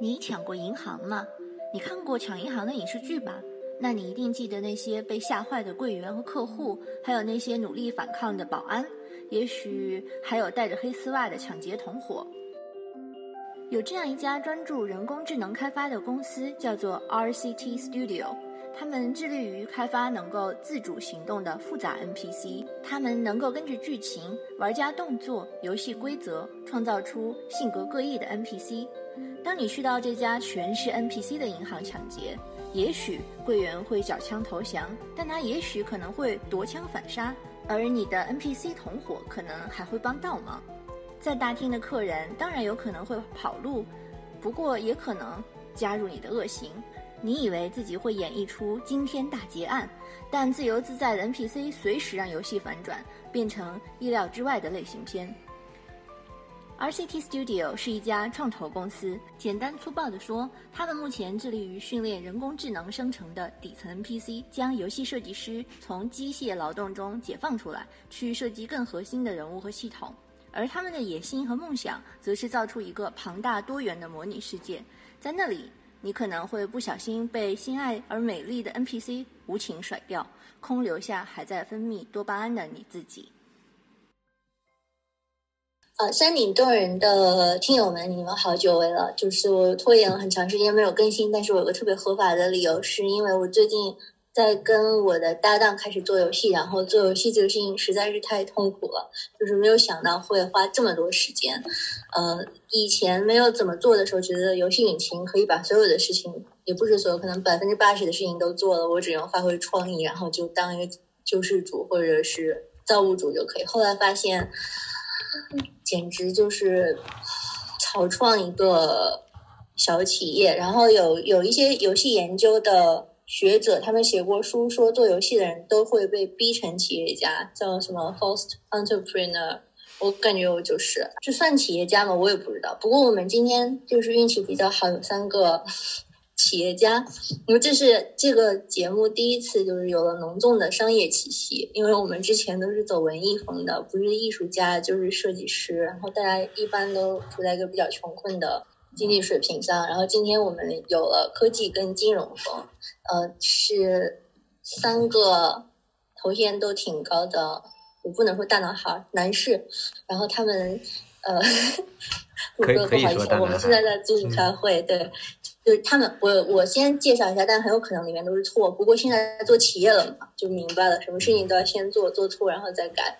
你抢过银行吗？你看过抢银行的影视剧吧？那你一定记得那些被吓坏的柜员和客户，还有那些努力反抗的保安，也许还有戴着黑丝袜的抢劫同伙。有这样一家专注人工智能开发的公司，叫做 RCT Studio。他们致力于开发能够自主行动的复杂 NPC。他们能够根据剧情、玩家动作、游戏规则，创造出性格各异的 NPC。当你去到这家全是 NPC 的银行抢劫，也许柜员会缴枪投降，但他也许可能会夺枪反杀，而你的 NPC 同伙可能还会帮倒忙。在大厅的客人当然有可能会跑路，不过也可能加入你的恶行。你以为自己会演绎出惊天大劫案，但自由自在的 NPC 随时让游戏反转，变成意料之外的类型片。RCT Studio 是一家创投公司，简单粗暴地说，他们目前致力于训练人工智能生成的底层 NPC，将游戏设计师从机械劳动中解放出来，去设计更核心的人物和系统。而他们的野心和梦想，则是造出一个庞大多元的模拟世界，在那里，你可能会不小心被心爱而美丽的 NPC 无情甩掉，空留下还在分泌多巴胺的你自己。呃，山顶洞人的听友们，你们好久违了，就是我拖延了很长时间没有更新，但是我有个特别合法的理由，是因为我最近。在跟我的搭档开始做游戏，然后做游戏这个事情实在是太痛苦了，就是没有想到会花这么多时间。呃，以前没有怎么做的时候，觉得游戏引擎可以把所有的事情，也不是所有，可能百分之八十的事情都做了，我只用发挥创意，然后就当一个救世主或者是造物主就可以。后来发现，简直就是草创一个小企业，然后有有一些游戏研究的。学者他们写过书，说做游戏的人都会被逼成企业家，叫什么 “first entrepreneur”。我感觉我就是，就算企业家嘛，我也不知道。不过我们今天就是运气比较好，有三个企业家。因为这是这个节目第一次，就是有了浓重的商业气息。因为我们之前都是走文艺风的，不是艺术家就是设计师，然后大家一般都处在一个比较穷困的。经济水平上，然后今天我们有了科技跟金融风，呃，是三个头衔都挺高的，我不能说大男孩男士，然后他们呃，可以不好意思，我们现在在 Zoom 开会，对，就是他们，我我先介绍一下，但很有可能里面都是错，不过现在做企业了嘛，就明白了，什么事情都要先做，做错然后再改。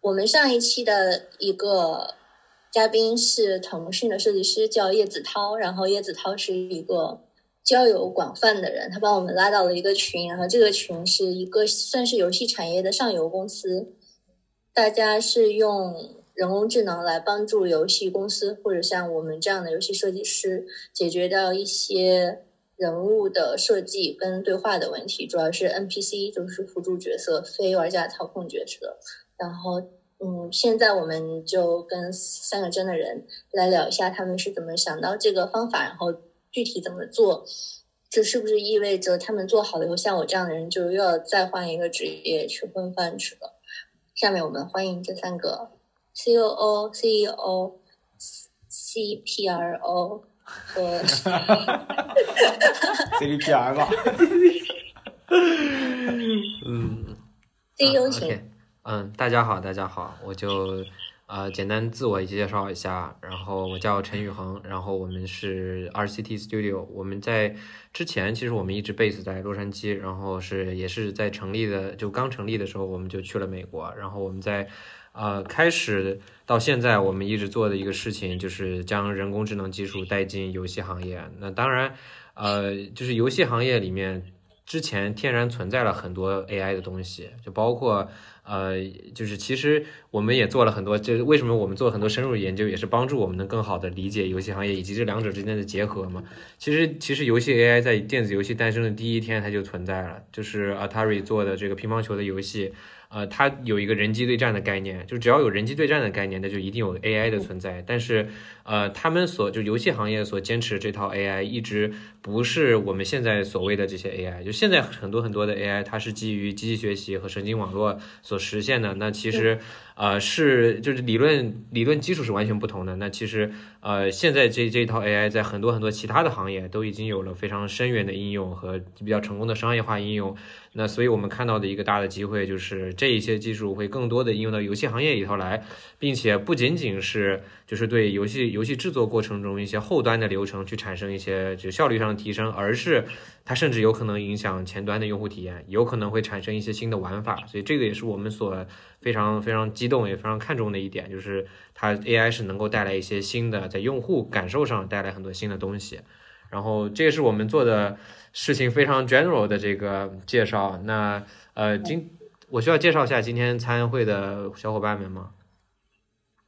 我们上一期的一个。嘉宾是腾讯的设计师，叫叶子涛。然后叶子涛是一个交友广泛的人，他把我们拉到了一个群。然后这个群是一个算是游戏产业的上游公司，大家是用人工智能来帮助游戏公司或者像我们这样的游戏设计师解决掉一些人物的设计跟对话的问题，主要是 NPC，就是辅助角色，非玩家操控角色。然后。嗯，现在我们就跟三个真的人来聊一下，他们是怎么想到这个方法，然后具体怎么做。这是不是意味着他们做好了以后，像我这样的人就又要再换一个职业去混饭吃了？下面我们欢迎这三个 C O O、C E O、C P R O 和 C D P R 吧。嗯，C E O 请。嗯，大家好，大家好，我就呃简单自我介绍一下，然后我叫陈宇恒，然后我们是 RCT Studio，我们在之前其实我们一直 base 在洛杉矶，然后是也是在成立的，就刚成立的时候我们就去了美国，然后我们在呃开始到现在我们一直做的一个事情就是将人工智能技术带进游戏行业，那当然呃就是游戏行业里面之前天然存在了很多 AI 的东西，就包括。呃，就是其实我们也做了很多，就是为什么我们做很多深入研究，也是帮助我们能更好的理解游戏行业以及这两者之间的结合嘛。其实，其实游戏 AI 在电子游戏诞生的第一天它就存在了，就是 Atari 做的这个乒乓球的游戏。呃，它有一个人机对战的概念，就只要有人机对战的概念，那就一定有 AI 的存在。但是，呃，他们所就游戏行业所坚持这套 AI，一直不是我们现在所谓的这些 AI。就现在很多很多的 AI，它是基于机器学习和神经网络所实现的。那其实。呃，是就是理论理论基础是完全不同的。那其实呃，现在这这一套 AI 在很多很多其他的行业都已经有了非常深远的应用和比较成功的商业化应用。那所以我们看到的一个大的机会就是这一些技术会更多的应用到游戏行业里头来，并且不仅仅是就是对游戏游戏制作过程中一些后端的流程去产生一些就效率上提升，而是它甚至有可能影响前端的用户体验，有可能会产生一些新的玩法。所以这个也是我们所非常非常激动也非常看重的一点，就是它 AI 是能够带来一些新的，在用户感受上带来很多新的东西。然后这个是我们做的事情非常 general 的这个介绍。那呃，今我需要介绍一下今天参会的小伙伴们吗？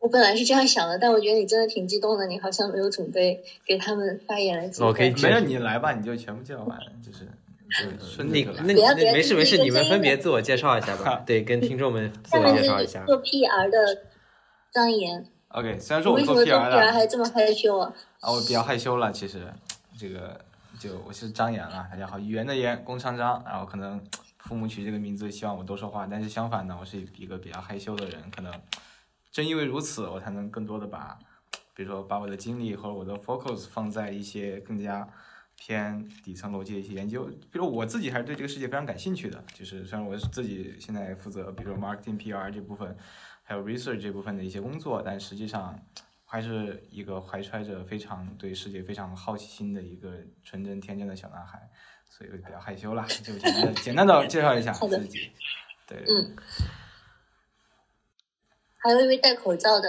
我本来是这样想的，但我觉得你真的挺激动的，你好像没有准备给他们发言的机会。我可以没有你来吧，你就全部介绍完，就是顺那着来。那那不要不要没事没事，你们分别自我介绍一下吧。对，跟听众们自我介绍一下。做 PR 的张岩，OK，虽然说我做 PR 了还这么害羞啊？啊，我比较害羞了，其实这个就我是张岩啊，大家好，语言的言，工商张，然后可能父母取这个名字希望我多说话，但是相反呢，我是一个比较害羞的人，可能正因为如此，我才能更多的把，比如说把我的精力和我的 focus 放在一些更加偏底层逻辑的一些研究，比如我自己还是对这个世界非常感兴趣的，就是虽然我是自己现在负责，比如说 marketing PR 这部分，还有 research 这部分的一些工作，但实际上。还是一个怀揣着非常对世界非常好奇心的一个纯真天真的小男孩，所以我比较害羞啦，就简单的简单的介绍一下自己。对，嗯，还有一位戴口罩的，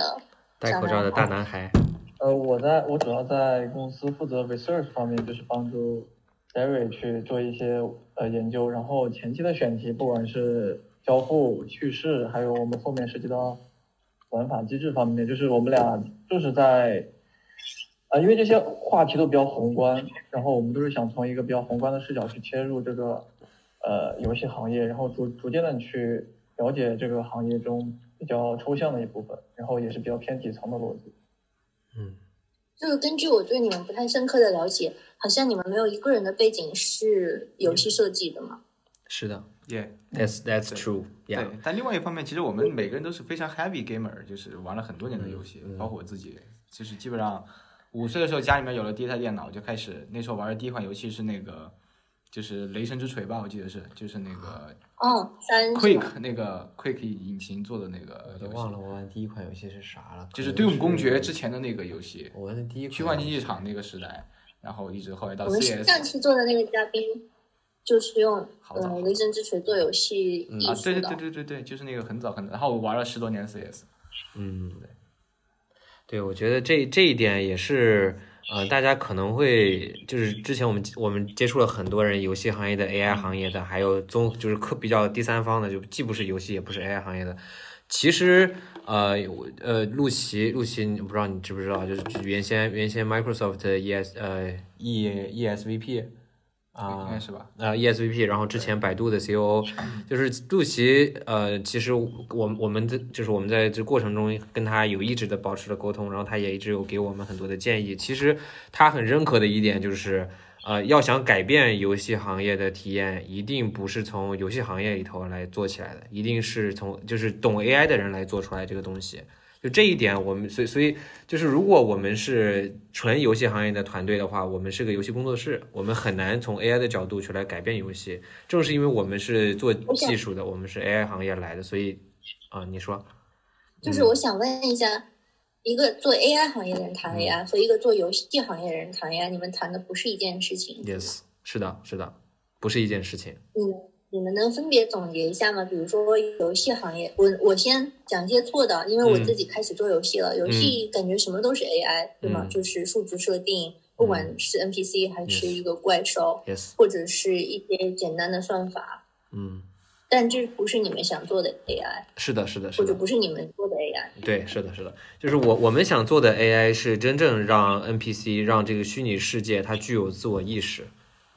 戴口罩的大男孩，呃，我在我主要在公司负责 research 方面，就是帮助 Barry 去做一些呃研究，然后前期的选题，不管是交互、叙事，还有我们后面涉及到玩法机制方面，就是我们俩就是在，呃，因为这些话题都比较宏观，然后我们都是想从一个比较宏观的视角去切入这个呃游戏行业，然后逐逐渐的去了解这个行业中比较抽象的一部分，然后也是比较偏底层的逻辑。嗯，就是根据我对你们不太深刻的了解，好像你们没有一个人的背景是游戏设计的嘛？是的，Yeah，that's that's true，对 yeah，。但另外一方面，其实我们每个人都是非常 heavy gamer，就是玩了很多年的游戏，包括我自己，就是基本上五岁的时候家里面有了第一台电脑，就开始那时候玩的第一款游戏是那个就是雷神之锤吧，我记得是，就是那个哦，三 Quick 那个 Quick 引擎做的那个游戏我都忘了，我玩第一款游戏是啥了，就是《对 o 公爵》之前的那个游戏，我玩的第一款虚幻竞技场那个时代，然后一直后来到我们 CS 上期做的那个嘉宾，就是用雷神之锤做游戏艺啊，对对。对对对对，就是那个很早很早，然后我玩了十多年 CS，嗯，对，我觉得这这一点也是，呃，大家可能会就是之前我们我们接触了很多人，游戏行业的、AI 行业的，还有综就是科比较第三方的，就既不是游戏也不是 AI 行业的。其实，呃，我呃，陆琪，陆琪，不知道你知不知道，就是原先原先 Microsoft ES 呃 E ESVP 啊，应该是吧？呃 ESVP，然后之前百度的 COO，就是杜琪，呃，其实我我们的就是我们在这过程中跟他有一直的保持了沟通，然后他也一直有给我们很多的建议。其实他很认可的一点就是，呃，要想改变游戏行业的体验，一定不是从游戏行业里头来做起来的，一定是从就是懂 AI 的人来做出来这个东西。就这一点，我们所以所以就是，如果我们是纯游戏行业的团队的话，我们是个游戏工作室，我们很难从 AI 的角度去来改变游戏。正是因为我们是做技术的，我们是 AI 行业来的，所以啊，你说，就是我想问一下，一个做 AI 行业的人谈 AI 和一个做游戏行业的人谈 AI，你们谈的不是一件事情。Yes，是的，是的，不是一件事情。你你们能分别总结一下吗？比如说游戏行业，我我先讲一些错的，因为我自己开始做游戏了，游戏感觉什么都是 AI，、对吗？嗯就是数值设定，不管是 NPC 还是一个怪兽 Yes，或者是一些简单的算法，嗯，但这不是你们想做的 AI，是的，是的，是的或者。不是你们做的 AI。对，是的，是的，就是我我们想做的 AI 是真正让 NPC 让这个虚拟世界它具有自我意识。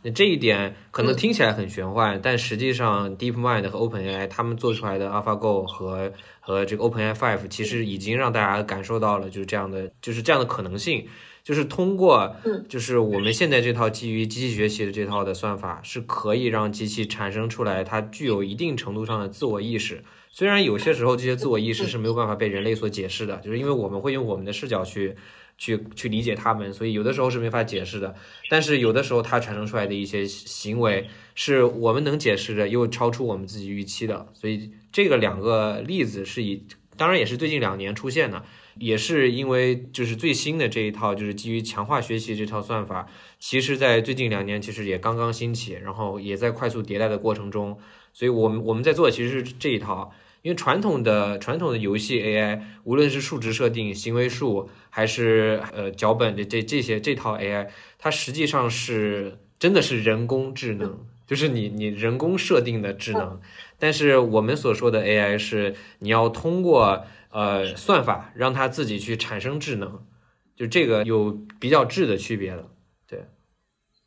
那这一点可能听起来很玄幻，但实际上 DeepMind 和 OpenAI 他们做出来的 AlphaGo 和和这个 OpenAI Five 其实已经让大家感受到了就是这样的就是这样的可能性。就是通过嗯，就是我们现在这套基于机器学习的这套的算法，是可以让机器产生出来它具有一定程度上的自我意识。虽然有些时候这些自我意识是没有办法被人类所解释的，就是因为我们会用我们的视角去去去理解他们，所以有的时候是没法解释的。但是有的时候它产生出来的一些行为是我们能解释的，又超出我们自己预期的。所以这个两个例子是以，当然也是最近两年出现的，也是因为就是最新的这一套就是基于强化学习这套算法，其实在最近两年其实也刚刚兴起，然后也在快速迭代的过程中。所以我们我们在做其实是这一套。因为传统的传统的游戏 AI，无论是数值设定、行为树，还是呃脚本的这这些这套 AI，它实际上是真的是人工智能，就是你你人工设定的智能。但是我们所说的 AI 是你要通过呃算法让它自己去产生智能，就这个有比较质的区别了。对。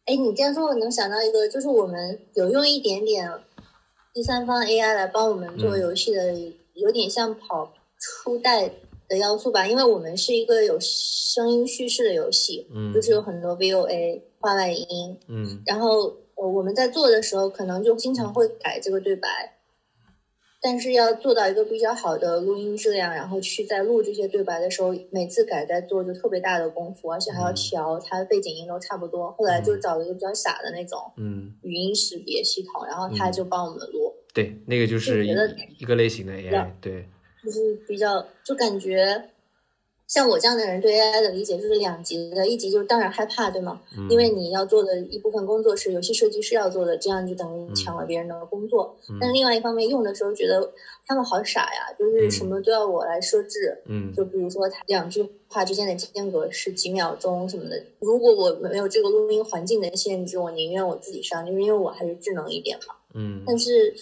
哎，你这样说，我能想到一个，就是我们有用一点点第三方 AI 来帮我们做游戏的，有点像跑初代的要素吧，因为我们是一个有声音叙事的游戏，嗯就是有很多 VOA 画外音，嗯。然后呃我们在做的时候，可能就经常会改这个对白，但是要做到一个比较好的录音质量，然后去在录这些对白的时候，每次改在做就特别大的功夫，而且还要嗯调它的背景音都差不多。后来就找了一个比较傻的那种嗯，语音识别系统，然后它嗯就帮我们录，对，那个就是一个一个类型的 AI，对，就是比较就感觉。像我这样的人对 AI 的理解就是两极的，一级就是当然害怕，对吗？嗯因为你要做的一部分工作是游戏设计师要做的，这样就等于抢了别人的工作。嗯但另外一方面，用的时候觉得他们好傻呀，就是什么都要我来设置。嗯就比如说，他两句话之间的间隔是几秒钟什么的。如果我没有这个录音环境的限制，我宁愿我自己上，就是因为我还是智能一点嘛。嗯但是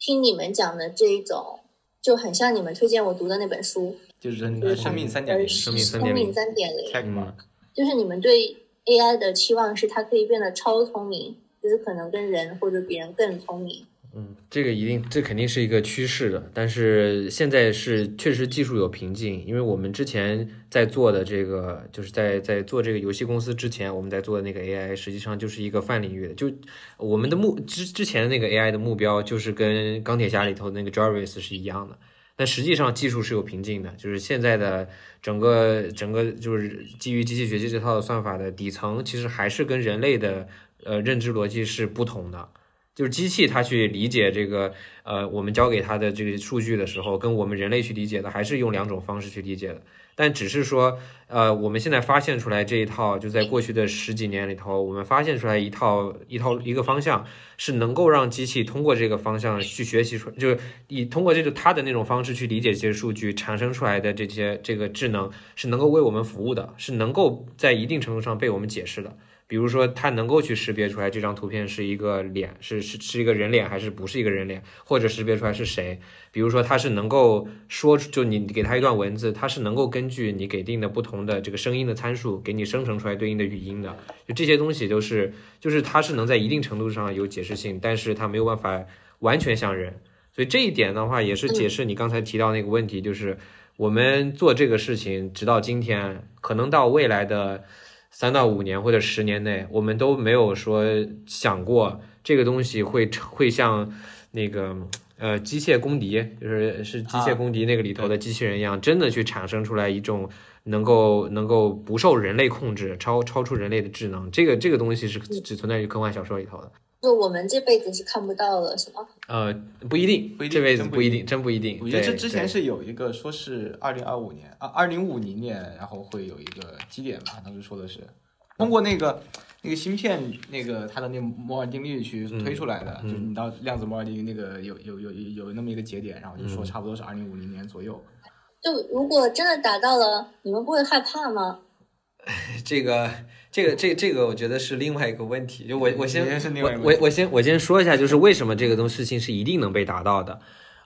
听你们讲的这一种，就很像你们推荐我读的那本书，就是人就是生命三点零，生命3.0生命三点零。Tech 嘛，就是你们对 AI 的期望是它可以变得超聪明，就是可能跟人或者比人更聪明。嗯，这个一定，这肯定是一个趋势的，但是现在是确实技术有瓶颈，因为我们之前在做的这个，就是在在做这个游戏公司之前，我们在做的那个 AI，实际上就是一个泛领域的，就我们的目之之前的那个 AI 的目标就是跟钢铁侠里头那个 Jarvis 是一样的，但实际上技术是有瓶颈的，就是现在的整个整个就是基于机器学习这套算法的底层，其实还是跟人类的呃认知逻辑是不同的。就是机器它去理解这个呃我们教给它的这个数据的时候，跟我们人类去理解的还是用两种方式去理解的。但只是说，呃，我们现在发现出来这一套，就在过去的十几年里头，我们发现出来一套一套一个方向，是能够让机器通过这个方向去学习出，就是以通过这个它的那种方式去理解这些数据，产生出来的这些这个智能是能够为我们服务的，是能够在一定程度上被我们解释的。比如说，它能够去识别出来这张图片是一个脸，是是是一个人脸还是不是一个人脸，或者识别出来是谁。比如说，它是能够说出，就你给它一段文字，它是能够根据你给定的不同的这个声音的参数，给你生成出来对应的语音的。就这些东西都是，就是它是能在一定程度上有解释性，但是它没有办法完全像人。所以这一点的话，也是解释你刚才提到那个问题，就是我们做这个事情，直到今天，可能到未来的。三到五年或者十年内，我们都没有说想过这个东西会会像那个呃机械公敌，就是是机械公敌那个里头的机器人一样，真的去产生出来一种能够能够不受人类控制、超超出人类的智能。这个这个东西是只存在于科幻小说里头的。就我们这辈子是看不到了，是吗？呃，不一定，不一定这辈子不一定真不一定。我觉得这之前是有一个说是二零二五年啊，二零五零年，然后会有一个基点吧，当时说的是通过那个那个芯片那个它的那个摩尔定律去推出来的，嗯就是你到量子摩尔定律那个有有有有有那么一个节点，然后就说嗯差不多是二零五零年左右。就如果真的达到了，你们不会害怕吗？这个这个这这个，我觉得是另外一个问题。就我我先我我我先我先说一下，就是为什么这个东事情是一定能被达到的。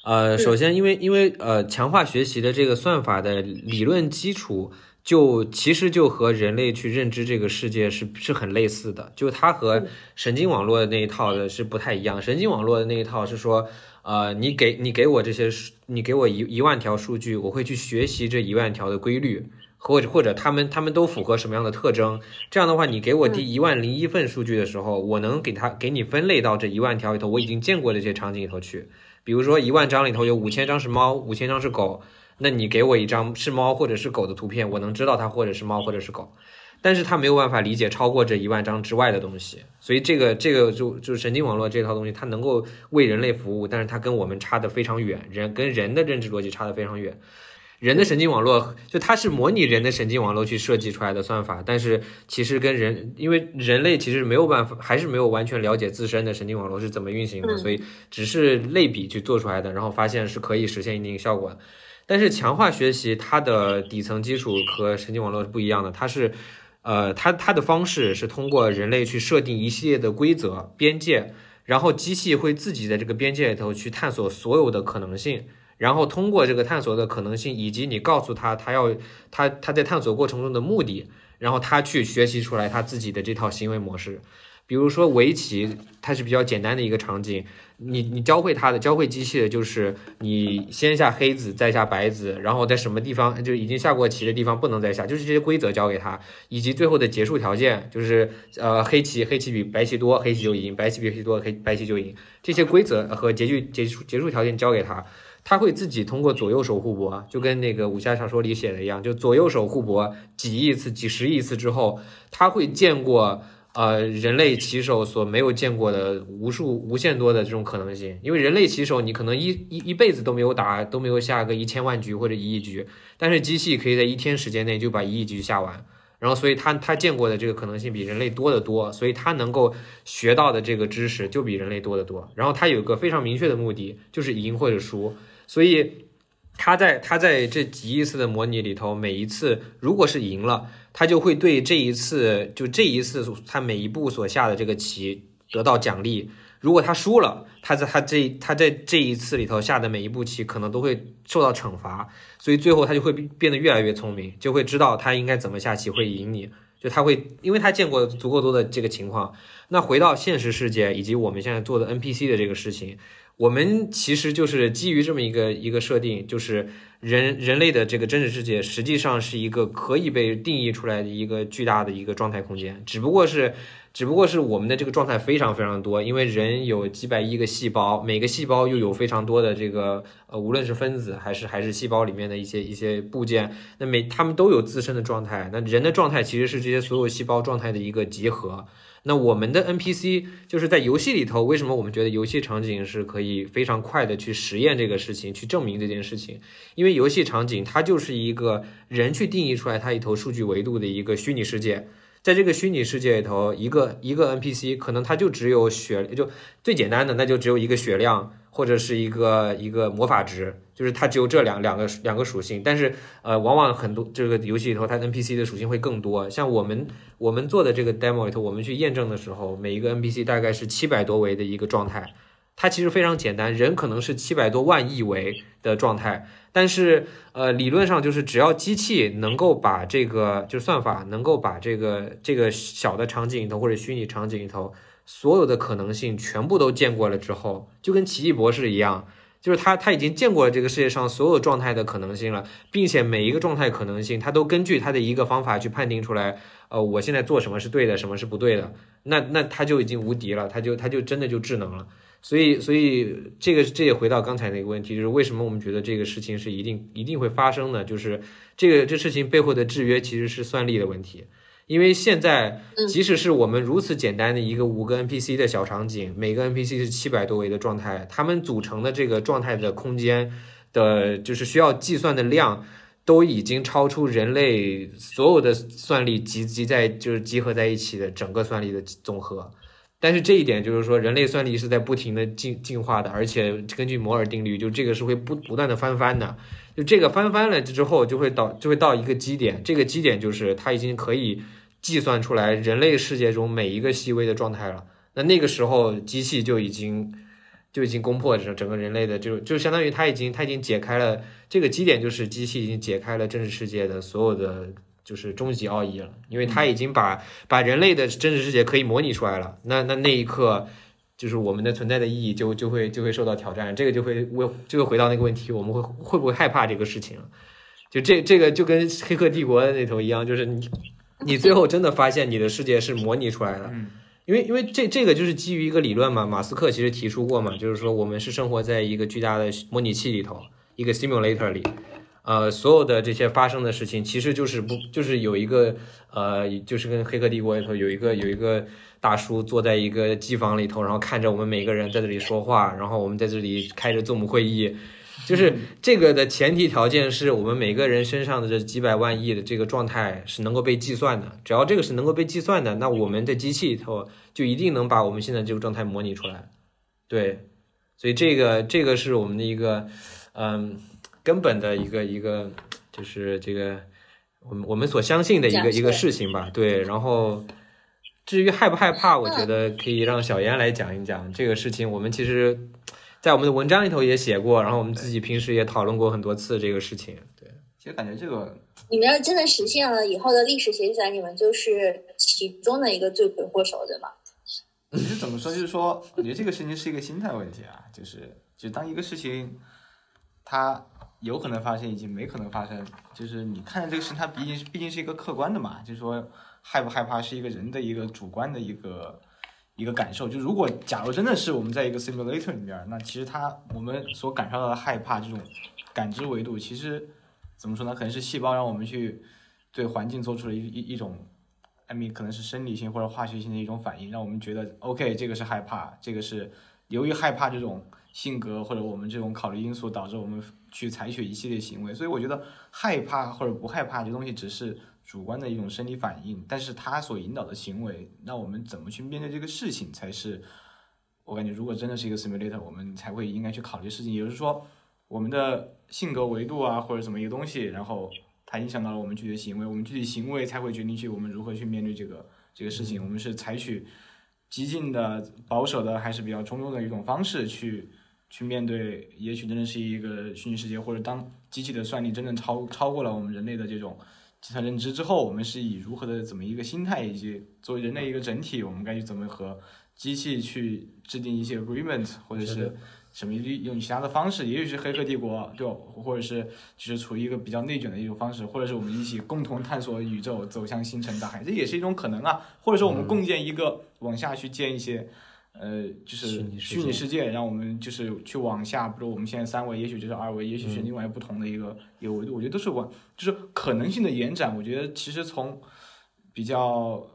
呃，首先因为因为呃强化学习的这个算法的理论基础。就其实就和人类去认知这个世界是是很类似的，就它和神经网络的那一套的是不太一样。神经网络的那一套是说，呃，你给你给我这些，你给我一一万条数据，我会去学习这一万条的规律，或者或者他们他们都符合什么样的特征？这样的话，你给我第一万零一份数据的时候，我能给他给你分类到这一万条里头我已经见过的这些场景里头去。比如说一万张里头有五千张是猫，五千张是狗，那你给我一张是猫或者是狗的图片，我能知道它或者是猫或者是狗。但是它没有办法理解超过这一万张之外的东西，所以这个这个就就是神经网络这套东西，它能够为人类服务，但是它跟我们差得非常远，人跟人的认知逻辑差得非常远。人的神经网络就它是模拟人的神经网络去设计出来的算法，但是其实跟人，因为人类其实没有办法，还是没有完全了解自身的神经网络是怎么运行的，所以只是类比去做出来的，然后发现是可以实现一定效果的。但是强化学习它的底层基础和神经网络是不一样的，它是，呃，它它的方式是通过人类去设定一系列的规则边界，然后机器会自己在这个边界里头去探索所有的可能性。然后通过这个探索的可能性，以及你告诉他他要他他在探索过程中的目的，然后他去学习出来他自己的这套行为模式。比如说围棋，它是比较简单的一个场景，你你教会他的教会机器的就是你先下黑子再下白子，然后在什么地方就已经下过棋的地方不能再下，就是这些规则教给他，以及最后的结束条件就是呃黑棋黑棋比白棋多黑棋就赢，白棋比黑棋多黑白棋就赢，这些规则和结局结束结束条件教给他。他会自己通过左右手互搏，就跟那个武侠小说里写的一样，就左右手互搏几亿次、几十亿次之后，他会见过呃人类棋手所没有见过的无数、无限多的这种可能性。因为人类棋手你可能一一一辈子都没有打，都没有下个一千万局或者一亿局，但是机器可以在一天时间内就把一亿局下完。然后，所以他他见过的这个可能性比人类多得多，所以他能够学到的这个知识就比人类多得多。然后他有个非常明确的目的，就是赢或者输。所以，他在他在这几亿次的模拟里头，每一次如果是赢了，他就会对这一次就这一次他每一步所下的这个棋得到奖励；如果他输了，他在他这他在这一次里头下的每一步棋可能都会受到惩罚。所以最后他就会变得越来越聪明，就会知道他应该怎么下棋会赢你。就他会，因为他见过足够多的这个情况。那回到现实世界以及我们现在做的 NPC 的这个事情。我们其实就是基于这么一个一个设定，就是人人类的这个真实世界实际上是一个可以被定义出来的一个巨大的一个状态空间，只不过是只不过是我们的这个状态非常非常多，因为人有几百亿个细胞，每个细胞又有非常多的这个呃，无论是分子还是还是细胞里面的一些一些部件，那每他们都有自身的状态，那人的状态其实是这些所有细胞状态的一个集合。那我们的 NPC 就是在游戏里头，为什么我们觉得游戏场景是可以非常快的去实验这个事情，去证明这件事情？因为游戏场景它就是一个人去定义出来它一头数据维度的一个虚拟世界，在这个虚拟世界里头，一个一个 NPC 可能它就只有血，就最简单的那就只有一个血量。或者是一个一个魔法值，就是它只有这两两个两个属性，但是呃，往往很多这个游戏里头，它 NPC 的属性会更多。像我们我们做的这个 demo 里头，我们去验证的时候，每一个 NPC 大概是七百多维的一个状态，它其实非常简单，人可能是七百多万亿维的状态，但是呃，理论上就是只要机器能够把这个就是算法能够把这个这个小的场景里头或者虚拟场景里头。所有的可能性全部都见过了之后，就跟奇异博士一样，就是他他已经见过了这个世界上所有状态的可能性了，并且每一个状态可能性，他都根据他的一个方法去判定出来，呃，我现在做什么是对的，什么是不对的，那那他就已经无敌了，他就他就真的就智能了。所以所以这个这也回到刚才那个问题，就是为什么我们觉得这个事情是一定一定会发生的，就是这个这事情背后的制约其实是算力的问题。因为现在，即使是我们如此简单的一个五个 NPC 的小场景，每个 NPC 是七百多维的状态，它们组成的这个状态的空间的，就是需要计算的量，都已经超出人类所有的算力集集在就是集合在一起的整个算力的总和。但是这一点就是说，人类算力是在不停的进进化的，而且根据摩尔定律，就这个是会不不断的翻番的。就这个翻番了之后，就会到就会到一个基点，这个基点就是它已经可以。计算出来人类世界中每一个细微的状态了，那那个时候机器就已经就已经攻破整整个人类的，就就相当于它已经它已经解开了这个基点，就是机器已经解开了真实世界的所有的就是终极奥义了，因为它已经把把人类的真实世界可以模拟出来了。那那那一刻，就是我们的存在的意义就就会就会受到挑战，这个就会为就会回到那个问题，我们会会不会害怕这个事情？就这这个就跟《黑客帝国》那头一样，就是你你最后真的发现你的世界是模拟出来的。嗯因为因为这这个就是基于一个理论嘛，马斯克其实提出过嘛，就是说我们是生活在一个巨大的模拟器里头，一个 simulator 里，呃，所有的这些发生的事情，其实就是不就是有一个呃，就是跟《黑客帝国》里头有一个有一个大叔坐在一个机房里头，然后看着我们每个人在这里说话，然后我们在这里开着 Zoom 会议，就是这个的前提条件是我们每个人身上的这几百万亿的这个状态是能够被计算的，只要这个是能够被计算的，那我们的机器里头就一定能把我们现在这个状态模拟出来。对，所以这个这个是我们的一个嗯根本的一个一个就是这个我们我们所相信的一个一个事情吧。对，然后。至于害不害怕，我觉得可以让小严来讲一讲这个事情。我们其实，在我们的文章里头也写过，然后我们自己平时也讨论过很多次这个事情。对，其实感觉这个你们要真的实现了以后的历史学起来，你们就是其中的一个罪魁祸首，对吗？其实怎么说，就是说，我觉得这个事情是一个心态问题啊，就是就当一个事情它有可能发生，以及没可能发生，就是你看着这个事情，它毕竟是毕竟是一个客观的嘛，就是说害不害怕是一个人的一个主观的一个一个感受。就如果假如真的是我们在一个 simulator 里面，那其实它我们所感受到的害怕这种感知维度，其实怎么说呢？可能是细胞让我们去对环境做出了一一一种。I mean，可能是生理性或者化学性的一种反应，让我们觉得 OK，这个是害怕，这个是由于害怕这种性格或者我们这种考虑因素导致我们去采取一系列行为。所以我觉得害怕或者不害怕这东西只是主观的一种生理反应，但是它所引导的行为，那我们怎么去面对这个事情才是我感觉，如果真的是一个 simulator，我们才会应该去考虑事情。也就是说，我们的性格维度啊，或者怎么一个东西，然后。它影响到了我们具体的行为，我们具体行为才会决定去我们如何去面对这个这个事情。我们是采取激进的、保守的，还是比较中庸的一种方式去去面对？也许真的是一个虚拟世界，或者当机器的算力真正超超过了我们人类的这种计算认知之后，我们是以如何的怎么一个心态，以及作为人类一个整体，我们该去怎么和机器去制定一些 agreement，或者是。什么用其他的方式，也许是黑客帝国，对吧？或者是就是处于一个比较内卷的一种方式，或者是我们一起共同探索宇宙，走向星辰大海，这也是一种可能啊。或者说我们共建一个往下去建一些，呃，就是虚拟世界，让我们就是去往下，比如我们现在三维，也许就是二维，也许是另外不同的一个一个维度。我觉得都是往就是可能性的延展。我觉得其实从比较。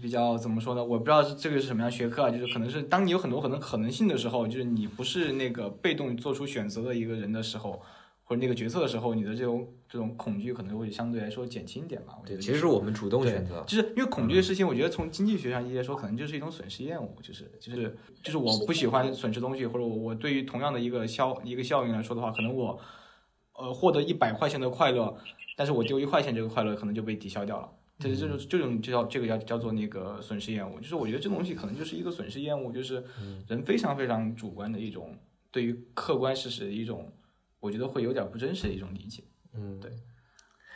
比较怎么说呢？我不知道这个是什么样学科啊，就是可能是当你有很多很多可能性的时候，就是你不是那个被动做出选择的一个人的时候，或者那个决策的时候，你的这种这种恐惧可能会相对来说减轻一点吧。我觉得其实是我们主动选择，就是因为恐惧的事情，我觉得从经济学上一来说，可能就是一种损失厌恶，就是就是就是我不喜欢损失东西，或者我我对于同样的一个效一个效应来说的话，可能我呃获得一百块钱的快乐，但是我丢一块钱这个快乐可能就被抵消掉了。就是这种这种就叫这个叫叫做那个损失厌恶，就是我觉得这东西可能就是一个损失厌恶，就是人非常非常主观的一种对于客观事实的一种，我觉得会有点不真实的一种理解。嗯，对。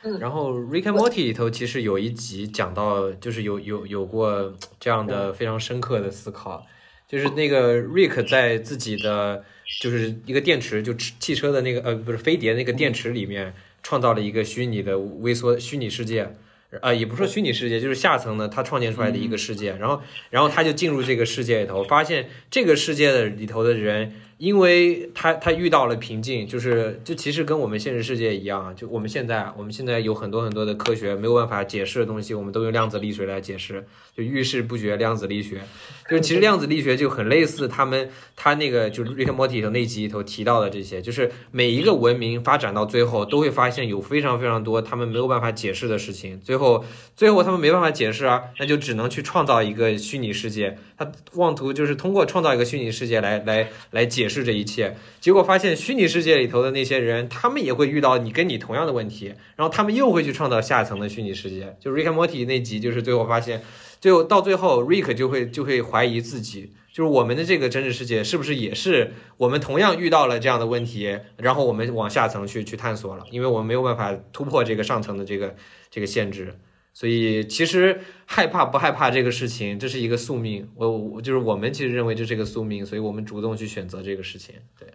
嗯，然后《Rick and Morty》里头其实有一集讲到，就是有有有过这样的非常深刻的思考，就是那个 Rick 在自己的就是一个电池，就汽车的那个呃不是飞碟那个电池里面创造了一个虚拟的微缩虚拟世界。啊，也不说虚拟世界，就是下层的他创建出来的一个世界，然后，然后他就进入这个世界里头，发现这个世界的里头的人。因为他他遇到了瓶颈，就是就其实跟我们现实世界一样，就我们现在我们现在有很多很多的科学没有办法解释的东西，我们都用量子力学来解释，就遇事不决量子力学，就是其实量子力学就很类似他们他那个就是《Rick and Morty》的那集里头提到的这些，就是每一个文明发展到最后都会发现有非常非常多他们没有办法解释的事情，最后最后他们没办法解释啊，那就只能去创造一个虚拟世界，他妄图就是通过创造一个虚拟世界来来来解。释这一切，结果发现虚拟世界里头的那些人，他们也会遇到你跟你同样的问题，然后他们又会去创造下层的虚拟世界。就 Rick and Morty 那集，就是最后发现，最后到最后，Rick 就会就会怀疑自己，就是我们的这个真实世界是不是也是我们同样遇到了这样的问题，然后我们往下层去去探索了，因为我们没有办法突破这个上层的这个这个限制。所以其实害怕不害怕这个事情，这是一个宿命。我我就是我们其实认为这是一个宿命，所以我们主动去选择这个事情。对，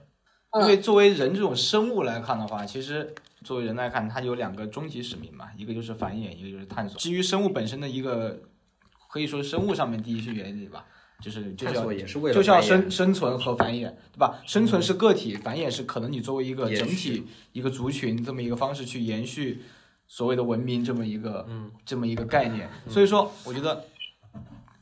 因为作为人这种生物来看的话，其实作为人来看，它有两个终极使命嘛，一个就是繁衍，一个就是探索。基于生物本身的一个，可以说生物上面第一是原理吧，就是就是要也是为了就是要生生存和繁衍，对吧？生存是个体，繁衍是可能你作为一个整体一个族群这么一个方式去延续所谓的文明这么一个嗯这么一个概念。所以说，我觉得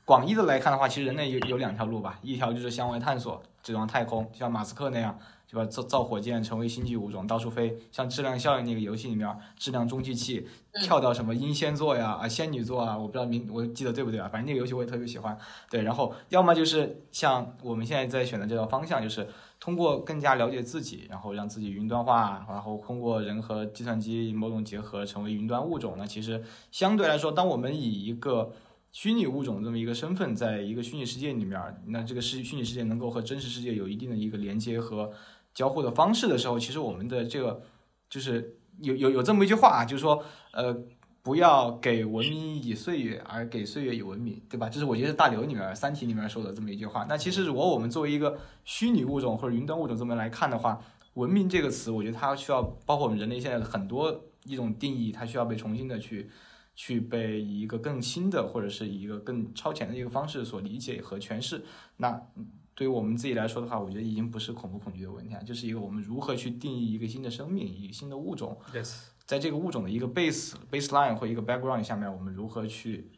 广义的来看的话，其实人类有有两条路吧，一条就是向外探索，走向太空，就像马斯克那样，对吧？造造火箭，成为星际物种，到处飞。像质量效应那个游戏里面，质量中继器跳到什么英仙座呀、啊仙女座啊，我不知道名我记得对不对啊？反正那个游戏我也特别喜欢。对，然后要么就是像我们现在在选的这条方向，就是通过更加了解自己，然后让自己云端化，然后通过人和计算机某种结合，成为云端物种。那其实相对来说，当我们以一个虚拟物种这么一个身份，在一个虚拟世界里面，那这个世虚拟世界能够和真实世界有一定的一个连接和交互的方式的时候，其实我们的这个就是有有有这么一句话啊，就是说，呃，不要给文明以岁月，而给岁月以文明，对吧？这是我觉得是大刘里面《三体》里面说的这么一句话。那其实如果我们作为一个虚拟物种或者云端物种这么来看的话，文明这个词，我觉得它需要包括我们人类现在的很多一种定义，它需要被重新的去去被以一个更新的或者是以一个更超前的一个方式所理解和诠释。那嗯对于我们自己来说的话，我觉得已经不是恐不恐惧的问题啊，就是一个我们如何去定义一个新的生命，一个新的物种，，yes，在这个物种的一个 base baseline 或一个 background 下面，我们如何去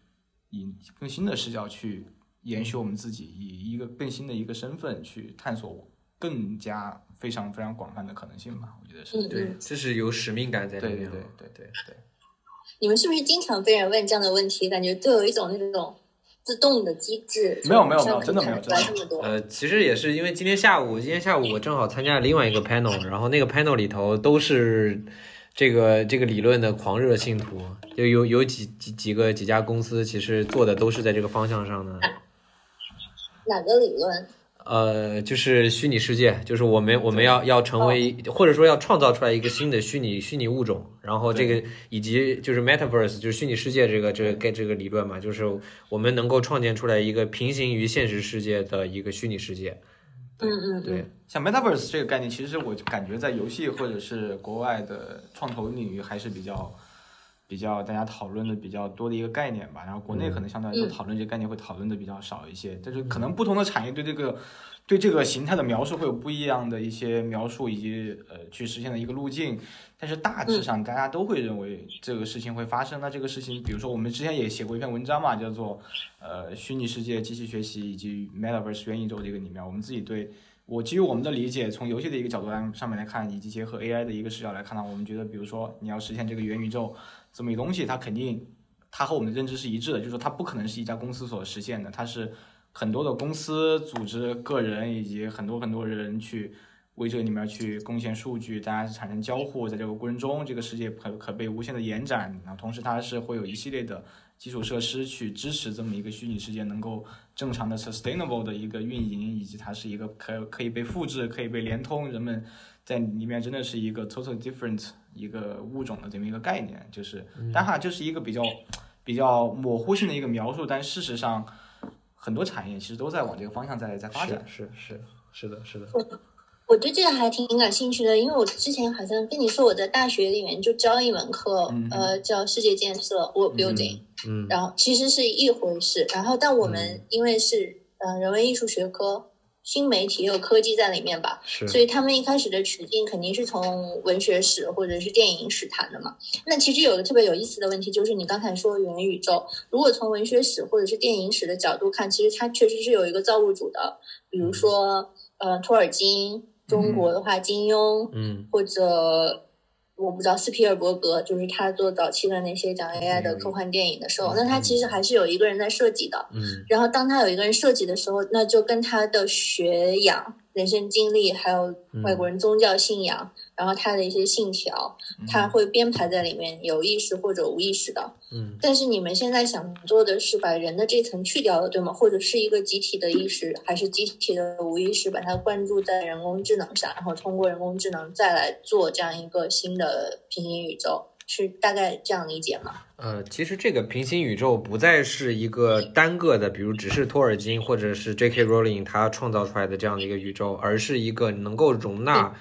以更新的视角去延续我们自己，以一个更新的一个身份去探索更加非常非常广泛的可能性吧？我觉得是。嗯对，这是有使命感在里对对面的。对对对对。你们是不是经常被人问这样的问题？感觉都有一种那种自动的机制。没有没有没有真的没有真的。呃，其实也是因为今天下午，今天下午我正好参加了另外一个 panel，然后那个 panel 里头都是这个这个理论的狂热信徒，就有有几几几个几家公司其实做的都是在这个方向上的。哪个理论？呃，就是虚拟世界，就是我们我们要要成为，或者说要创造出来一个新的虚拟虚拟物种，然后这个以及就是 metaverse，就是虚拟世界这个这个概这个理论嘛，就是我们能够创建出来一个平行于现实世界的一个虚拟世界。嗯嗯对。嗯，，像 metaverse 这个概念，其实我感觉在游戏或者是国外的创投领域还是比较比较大家讨论的比较多的一个概念吧。然后国内可能相对来说嗯讨论这个概念会讨论的比较少一些，但是可能不同的产业对这个对这个形态的描述会有不一样的一些描述以及呃去实现的一个路径。但是大致上大家都会认为这个事情会发生。那这个事情，比如说我们之前也写过一篇文章嘛，叫做呃虚拟世界、机器学习以及 metaverse 元宇宙这个里面，我们自己对。我基于我们的理解，从游戏的一个角度来上面来看，以及结合 AI 的一个视角来看呢，我们觉得，比如说你要实现这个元宇宙这么一东西，它肯定它和我们的认知是一致的，就是说它不可能是一家公司所实现的，它是很多的公司、组织、个人以及很多很多人去为这里面去贡献数据，大家产生交互，在这个过程中，这个世界可可被无限的延展，然后同时它是会有一系列的基础设施去支持这么一个虚拟世界能够正常的 sustainable 的一个运营，以及它是一个可可以被复制、可以被连通，人们在里面真的是一个 total different 一个物种的这么一个概念，就是，但它就是一个比较比较模糊性的一个描述，但事实上很多产业其实都在往这个方向在在发展。是是是的，是的。我对这个还挺感兴趣的，因为我之前好像跟你说，我在大学里面就教一门课，嗯呃，叫世界建设 （World Building），、嗯然后其实是一回事。然后，但我们嗯因为是呃人文艺术学科，新媒体也有科技在里面吧，所以他们一开始的取径肯定是从文学史或者是电影史谈的嘛。那其实有个特别有意思的问题，就是你刚才说元宇宙，如果从文学史或者是电影史的角度看，其实它确实是有一个造物主的，比如说呃托尔金，中国的话金庸，嗯。或者我不知道斯皮尔伯格，就是他做早期的那些讲 AI 的科幻电影的时候，那他其实还是有一个人在设计的。嗯然后当他有一个人设计的时候，那就跟他的学养、人生经历，还有外国人宗教信仰，然后他的一些信条，他会编排在里面，有意识或者无意识的。嗯但是你们现在想做的是把人的这层去掉了，对吗？或者是一个集体的意识，还是集体的无意识，把它灌注在人工智能上，然后通过人工智能再来做这样一个新的平行宇宙，是大概这样理解吗？呃，其实这个平行宇宙不再是一个单个的，比如只是托尔金或者是 J.K. Rowling 他创造出来的这样的一个宇宙，而是一个能够容纳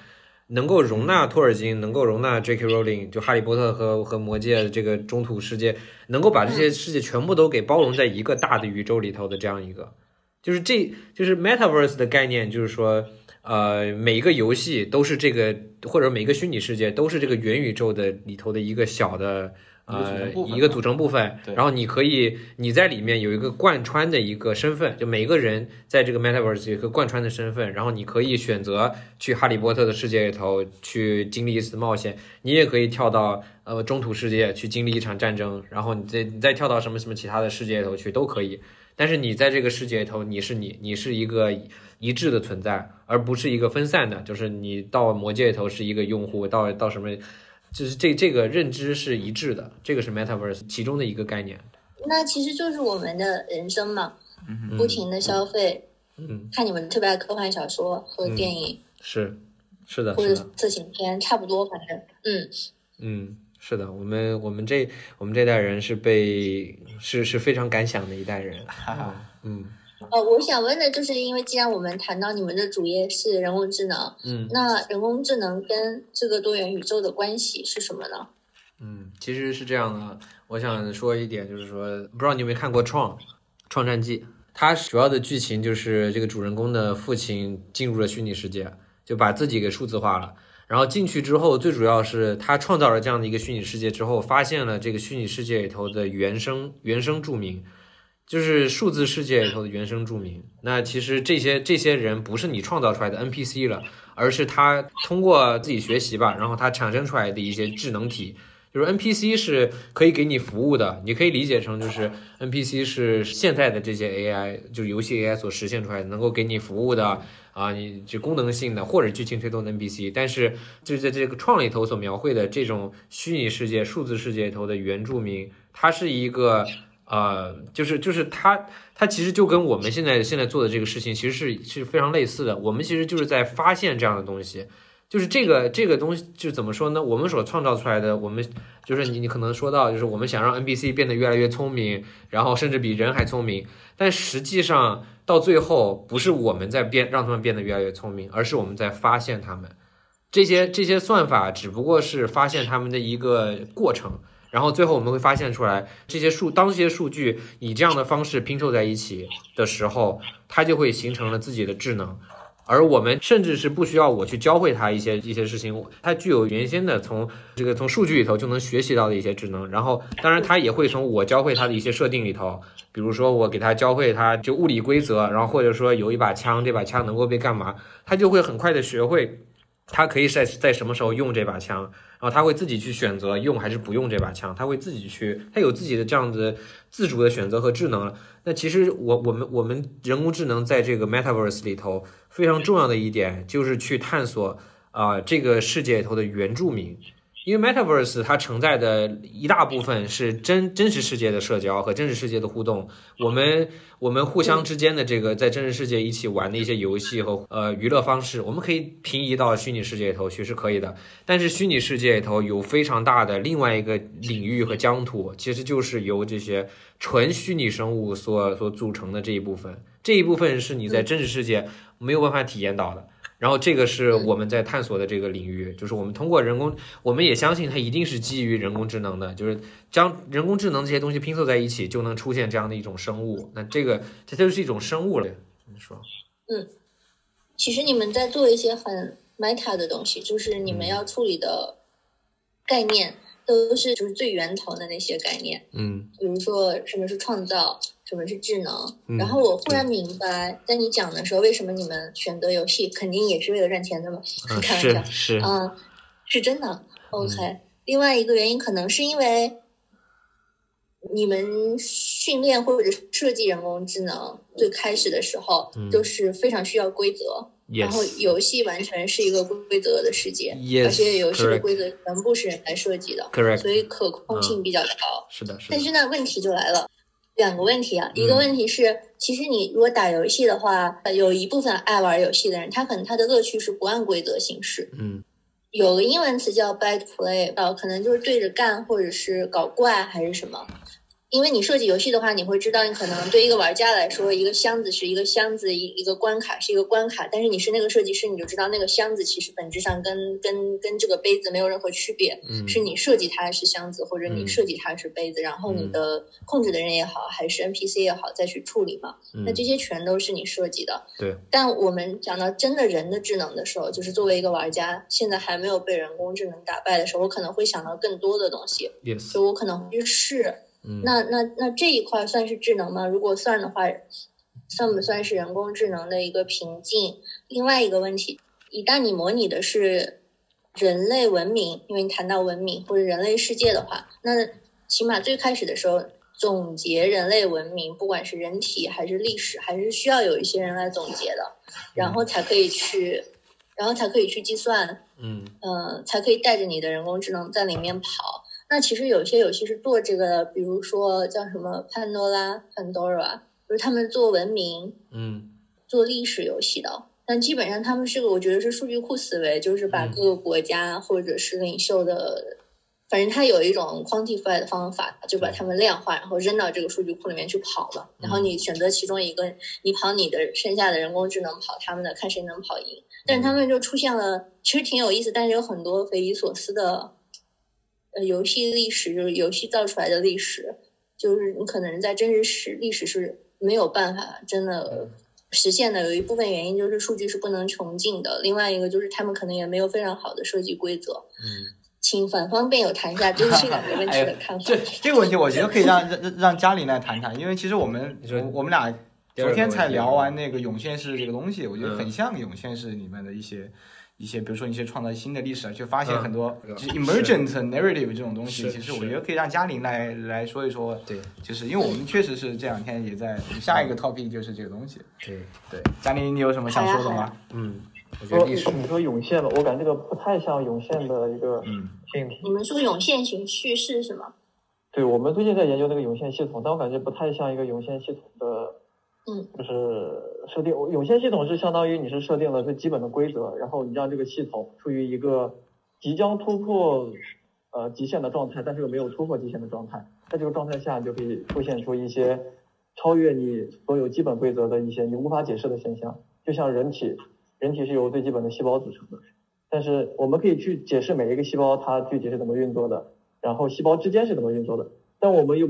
能够容纳托尔金，能够容纳 J.K. Rowling，就哈利波特和和魔戒的这个中土世界，能够把这些世界全部都给包容在一个大的宇宙里头的这样一个，就是这就是 Metaverse 的概念，就是说，呃，每一个游戏都是这个，或者每一个虚拟世界都是这个元宇宙的里头的一个小的。呃，一个组成部分，然后你可以你在里面有一个贯穿的一个身份，就每个人在这个 metaverse 有一个贯穿的身份，然后你可以选择去哈利波特的世界里头去经历一次冒险，你也可以跳到呃中土世界去经历一场战争，然后你再你再跳到什么什么其他的世界里头去都可以，但是你在这个世界里头你是你，你是一个一致的存在，而不是一个分散的，就是你到魔界里头是一个用户，到到什么。就是这这个认知是一致的，这个是 metaverse 其中的一个概念。那其实就是我们的人生嘛，不停的消费。嗯，看你们特别爱科幻小说和电影，是是的，或者色情片，差不多，反正嗯。嗯，是的，我们我们这我们这代人是被是是非常敢想的一代人，哈哈，嗯。呃，我想问的就是，因为既然我们谈到你们的主业是人工智能，嗯，那人工智能跟这个多元宇宙的关系是什么呢？嗯，其实是这样的，我想说一点，就是说，不知道你有没有看过《创创战记》，它主要的剧情就是这个主人公的父亲进入了虚拟世界，就把自己给数字化了，然后进去之后，最主要是他创造了这样的一个虚拟世界之后，发现了这个虚拟世界里头的原生原生著名。就是数字世界里头的原生著名。那其实这些这些人不是你创造出来的 NPC 了，而是他通过自己学习吧，然后他产生出来的一些智能体。就是 NPC 是可以给你服务的，你可以理解成就是 NPC 是现在的这些 AI，就游戏 AI 所实现出来的，能够给你服务的啊，你就功能性的或者剧情推动的 NPC。但是就是在这个创里头所描绘的这种虚拟世界、数字世界里头的原住民，它是一个。呃，就是就是他，他其实就跟我们现在现在做的这个事情，其实是是非常类似的。我们其实就是在发现这样的东西，就是这个这个东西，就怎么说呢？我们所创造出来的，我们就是你你可能说到，就是我们想让 N B C 变得越来越聪明，然后甚至比人还聪明，但实际上到最后，不是我们在变让他们变得越来越聪明，而是我们在发现他们。这些这些算法只不过是发现他们的一个过程。然后最后我们会发现出来，这些数当这些数据以这样的方式拼凑在一起的时候，它就会形成了自己的智能，而我们甚至是不需要我去教会它一些一些事情，它具有原先的从这个从数据里头就能学习到的一些智能。然后当然它也会从我教会它的一些设定里头，比如说我给它教会它就物理规则，然后或者说有一把枪，这把枪能够被干嘛，它就会很快的学会，他可以在在什么时候用这把枪。然后他会自己去选择用还是不用这把枪，他会自己去，他有自己的这样子自主的选择和智能。那其实我我们我们人工智能在这个 Metaverse 里头非常重要的一点就是去探索啊这个世界里头的原住民。因为 Metaverse 它承载的一大部分是真真实世界的社交和真实世界的互动，我们我们互相之间的这个在真实世界一起玩的一些游戏和呃娱乐方式，我们可以平移到虚拟世界里头去是可以的。但是虚拟世界里头有非常大的另外一个领域和疆土，其实就是由这些纯虚拟生物所所组成的这一部分，这一部分是你在真实世界没有办法体验到的。然后这个是我们在探索的这个领域，就是我们通过人工，我们也相信它一定是基于人工智能的，就是将人工智能这些东西拼凑在一起，就能出现这样的一种生物。那这个这就是一种生物了。你说？嗯，其实你们在做一些很 meta 的东西，就是你们要处理的概念都是就是最源头的那些概念。嗯，比如说什么是创造。什么是智能？然后我忽然明白，在你讲的时候，为什么你们选择游戏，肯定也是为了赚钱的嘛？开玩笑，是嗯，是真的。OK，另外一个原因可能是因为你们训练或者设计人工智能最开始的时候，就是非常需要规则，然后游戏完全是一个规则的世界，而且游戏的规则全部是人来设计的，所以可控性比较高。是的，是的。但是呢，问题就来了。两个问题啊，一个问题是，其实你如果打游戏的话，有一部分爱玩游戏的人，他可能他的乐趣是不按规则行事。嗯，有个英文词叫 bad play，呃，可能就是对着干，或者是搞怪，还是什么。因为你设计游戏的话，你会知道，你可能对一个玩家来说，一个箱子是一个箱子，一一个关卡是一个关卡。但是你是那个设计师，你就知道那个箱子其实本质上跟跟跟这个杯子没有任何区别，嗯是你设计它是箱子，或者你嗯设计它是杯子，然后你嗯的控制的人也好，还是 NPC 也好，再去处理嘛。那嗯这些全都是你设计的。对，但我们讲到真的人的智能的时候，就是作为一个玩家，现在还没有被人工智能打败的时候，我可能会想到更多的东西，yes，就我可能会去试。嗯那那那这一块算是智能吗？如果算的话，算不算是人工智能的一个瓶颈？另外一个问题，一旦你模拟的是人类文明，因为你谈到文明或者人类世界的话，那起码最开始的时候，总结人类文明，不管是人体还是历史，还是需要有一些人来总结的，然后才可以去，然后才可以去计算，嗯呃，才可以带着你的人工智能在里面跑。那其实有些游戏是做这个的，比如说叫什么潘多拉、Pandora，就是他们做文明、嗯做历史游戏的。但基本上他们是个，我觉得是数据库思维，就是把嗯各个国家或者是领袖的，反正他有一种 quantify 的方法，就把他们量化，然后扔到这个数据库里面去跑了。然后你选择其中一个，你跑你的，剩下的人工智能跑他们的，看谁能跑赢。但是他们就出现了，其实挺有意思，但是有很多匪夷所思的，呃，游戏历史就是游戏造出来的历史，就是你可能在真实史历史是没有办法真的实现的。有一部分原因就是数据是不能穷尽的，另外一个就是他们可能也没有非常好的设计规则。嗯请反方辩友谈一下对 这两个问题的看法。这这个问题，我觉得可以让让让嘉玲来谈谈，因为其实我们我我们俩昨天才聊完那个涌现式这个东西，我觉得嗯很像涌现式里面的一些。一些，比如说一些创造新的历史啊，去发现嗯很多是就是 emergent narrative 这种东西，其实我觉得可以让嘉玲来来说一说，对就是因为我们确实是这两天也在下一个 topic 就是这个东西。对对，嘉玲，你有什么想说的吗？嗯，我觉得历史你说涌现吧，我感觉这个不太像涌现的一个嗯性体。你们说涌现型叙事是吗？对，我们最近在研究那个涌现系统，但我感觉不太像一个涌现系统的，就是设定。涌现系统是相当于你是设定了最基本的规则，然后你让这个系统处于一个即将突破呃极限的状态，但是又没有突破极限的状态。在这个状态下，就可以出现出一些超越你所有基本规则的一些你无法解释的现象，就像人体，人体是由最基本的细胞组成的，但是我们可以去解释每一个细胞它具体是怎么运作的。然后细胞之间是怎么运作的，但我们又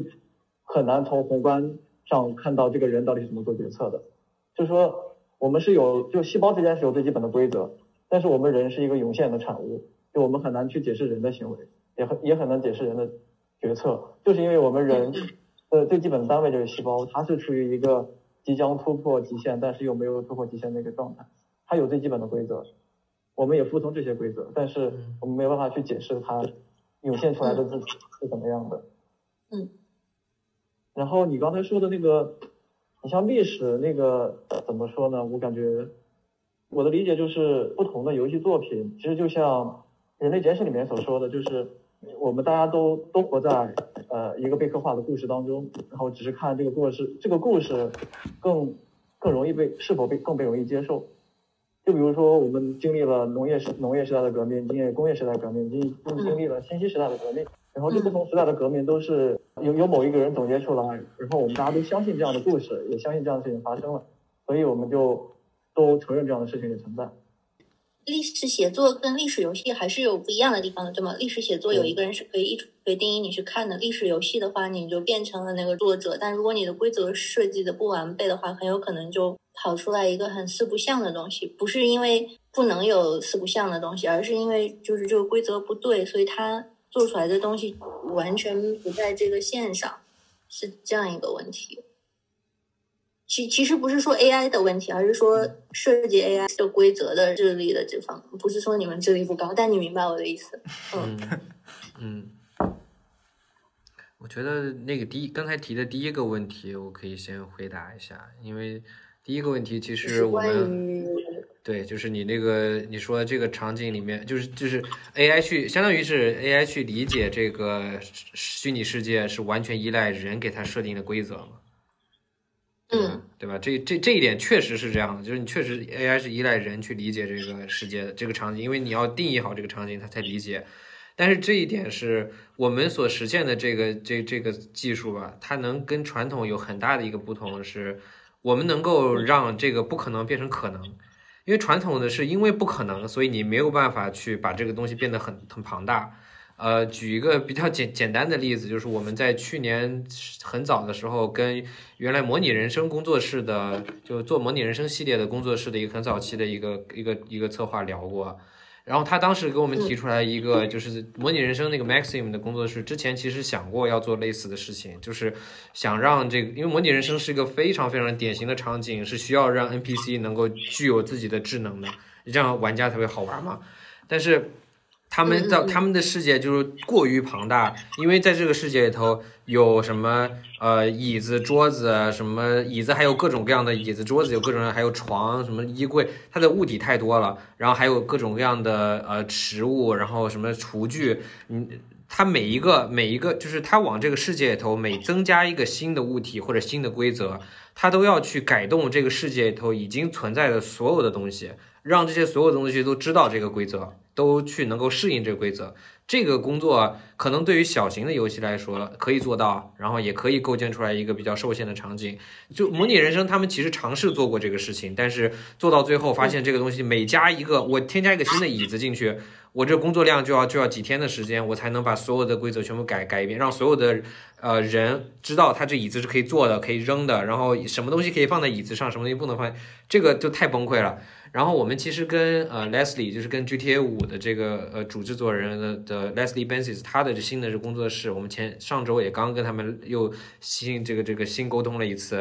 很难从宏观上看到这个人到底是怎么做决策的。就是说，我们是有就细胞之间是有最基本的规则，但是我们人是一个涌现的产物，就我们很难去解释人的行为，也很也很难解释人的决策，就是因为我们人的最基本的单位就是细胞，它是处于一个即将突破极限，但是又没有突破极限的一个状态，它有最基本的规则，我们也服从这些规则，但是我们没有办法去解释它。涌现出来的自己是怎么样的？嗯，然后你刚才说的那个，你像历史那个怎么说呢？我感觉我的理解就是，不同的游戏作品其实就像《人类简史》里面所说的，就是我们大家都都活在呃一个被刻画的故事当中，然后只是看这个故事，这个故事更更容易被是否被更被容易接受。就比如说，我们经历了农业时农业时代的革命，经历工业时代革命，经经历了信息时代的革命。然后这不同时代的革命都是有有某一个人总结出来，然后我们大家都相信这样的故事，也相信这样的事情发生了，所以我们就都承认这样的事情也存在。历史写作跟历史游戏还是有不一样的地方的，对吗？历史写作有一个人是可以一锤定义你去看的，历史游戏的话，你就变成了那个作者。但如果你的规则设计的不完备的话，很有可能就跑出来一个很四不像的东西。不是因为不能有四不像的东西，而是因为就是这个规则不对，所以它做出来的东西完全不在这个线上，是这样一个问题。其其实不是说 AI 的问题，而是说设计 AI 的规则的智力的这方，不是说你们智力不高，但你明白我的意思。嗯，嗯，我觉得那个第一刚才提的第一个问题，我可以先回答一下，因为第一个问题其实我们对，就是你那个你说这个场景里面，就是就是 AI 去，相当于是 AI 去理解这个虚拟世界，是完全依赖人给它设定的规则嘛？嗯，对吧？这这这一点确实是这样的，就是你确实 AI 是依赖人去理解这个世界的这个场景，因为你要定义好这个场景，它才理解。但是这一点是我们所实现的这个这这个技术吧，它能跟传统有很大的一个不同是，我们能够让这个不可能变成可能。因为传统的是因为不可能，所以你没有办法去把这个东西变得很很庞大。呃，举一个比较简简单的例子，就是我们在去年很早的时候，跟原来模拟人生工作室的，就做模拟人生系列的工作室的一个很早期的一个一个一个策划聊过。然后他当时给我们提出来一个，就是模拟人生那个 Maxim 的工作室之前其实想过要做类似的事情，就是想让这个，因为模拟人生是一个非常非常典型的场景，是需要让 NPC 能够具有自己的智能的，这样玩家才会好玩嘛。但是。他们的他们的世界就是过于庞大，因为在这个世界里头有什么呃椅子、桌子，什么椅子还有各种各样的椅子、桌子，有各种还有床、什么衣柜，它的物体太多了，然后还有各种各样的呃食物，然后什么厨具，嗯，它每一个每一个就是它往这个世界里头每增加一个新的物体或者新的规则，它都要去改动这个世界里头已经存在的所有的东西，让这些所有东西都知道这个规则。都去能够适应这个规则，这个工作可能对于小型的游戏来说可以做到，然后也可以构建出来一个比较受限的场景。就模拟人生，他们其实尝试做过这个事情，但是做到最后发现这个东西每加一个，我添加一个新的椅子进去，我这工作量就要就要几天的时间，我才能把所有的规则全部改改一遍，让所有的呃人知道他这椅子是可以坐的，可以扔的，然后什么东西可以放在椅子上，什么东西不能放，这个就太崩溃了。然后我们其实跟呃 Leslie 就是跟 GTA 五的这个呃主制作人的的 Leslie Benzies 他的新的这工作室，我们前上周也刚跟他们又新这个这个新沟通了一次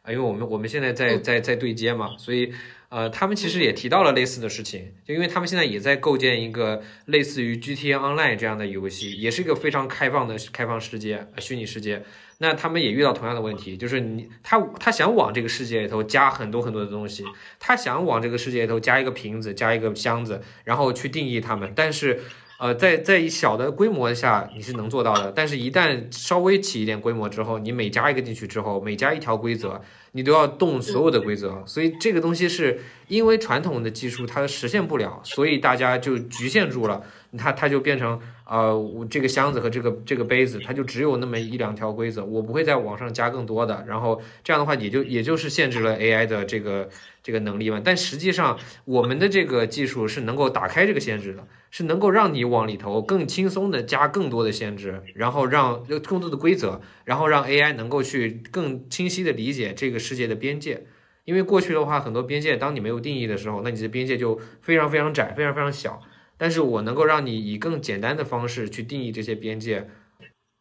啊，因为我们我们现在在在在对接嘛，所以呃他们其实也提到了类似的事情，就因为他们现在也在构建一个类似于 GTA Online 这样的游戏，也是一个非常开放的开放世界虚拟世界。那他们也遇到同样的问题，就是你他他想往这个世界里头加很多很多的东西，他想往这个世界里头加一个瓶子，加一个箱子，然后去定义它们。但是，呃，在在小的规模下你是能做到的，但是一旦稍微起一点规模之后，你每加一个进去之后，每加一条规则，你都要动所有的规则。所以这个东西是因为传统的技术它实现不了，所以大家就局限住了，它它就变成。呃，我这个箱子和这个这个杯子，它就只有那么一两条规则，我不会在网上加更多的。然后这样的话，也就也就是限制了 AI 的这个这个能力嘛。但实际上，我们的这个技术是能够打开这个限制的，是能够让你往里头更轻松的加更多的限制，然后让更多的规则，然后让 AI 能够去更清晰的理解这个世界的边界。因为过去的话，很多边界当你没有定义的时候，那你的边界就非常非常窄，非常非常小。但是我能够让你以更简单的方式去定义这些边界，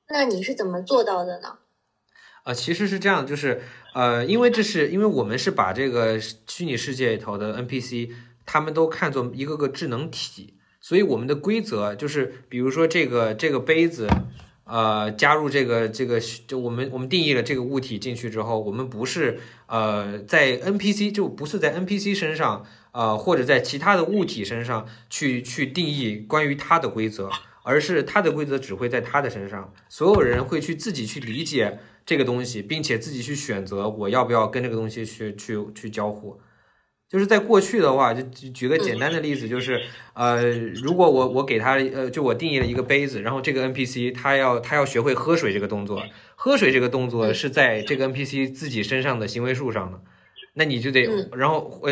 那你是怎么做到的呢？呃，其实是这样，就是呃，因为这是因为我们是把这个虚拟世界里头的 NPC，他们都看作一个个智能体，所以我们的规则就是，比如说这个这个杯子，呃，加入这个这个，就我们我们定义了这个物体进去之后，我们不是呃在 NPC 就不是在 NPC 身上。呃，或者在其他的物体身上去去定义关于它的规则，而是它的规则只会在它的身上，所有人会去自己去理解这个东西，并且自己去选择我要不要跟这个东西去去去交互。就是在过去的话，就举个简单的例子，就是呃，如果我我给他呃，就我定义了一个杯子，然后这个 NPC 他要他要学会喝水这个动作，喝水这个动作是在这个 NPC 自己身上的行为树上的。那你就得，然后呃，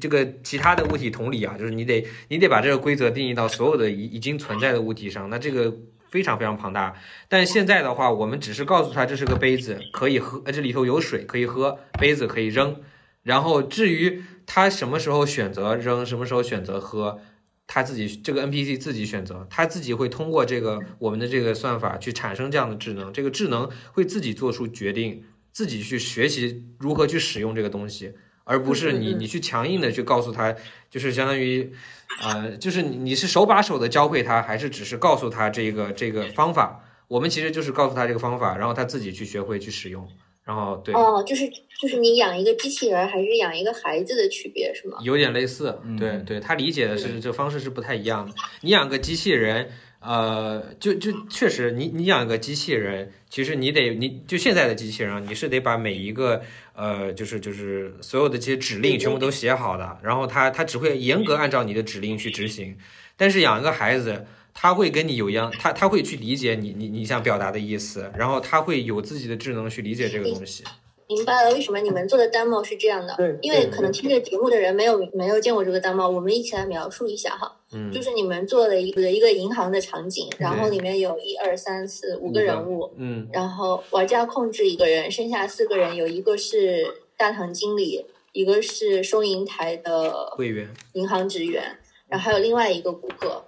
这个其他的物体同理啊，就是你得你得把这个规则定义到所有的已已经存在的物体上，那这个非常非常庞大。但现在的话，我们只是告诉他这是个杯子，可以喝，呃，这里头有水可以喝，杯子可以扔。然后至于他什么时候选择扔，什么时候选择喝，他自己这个 NPC 自己选择，他自己会通过这个我们的这个算法去产生这样的智能，这个智能会自己做出决定。自己去学习如何去使用这个东西，而不是你你去强硬的去告诉他，就是相当于，呃，就是你你是手把手的教会他，还是只是告诉他这个这个方法？我们其实就是告诉他这个方法，然后他自己去学会去使用，然后对哦，就是就是你养一个机器人还是养一个孩子的区别是吗？有点类似，对对，他理解的是这方式是不太一样的。你养个机器人。呃，就就确实，你你养一个机器人，其实你得，你就现在的机器人，你是得把每一个呃，就是就是所有的这些指令全部都写好的，然后它它只会严格按照你的指令去执行。但是养一个孩子，他会跟你有一样，他他会去理解你你你想表达的意思，然后他会有自己的智能去理解这个东西。明白了，为什么你们做的 demo 是这样的？对因为可能听这个节目的人没有没有见过这个 demo，我们一起来描述一下哈。嗯就是你们做了一个一个银行的场景，然后里面有一二三四五个人物，嗯然后玩家控制一个人，剩下四个人有一个是大堂经理，一个是收银台的会员，银行职员，然后还有另外一个顾客。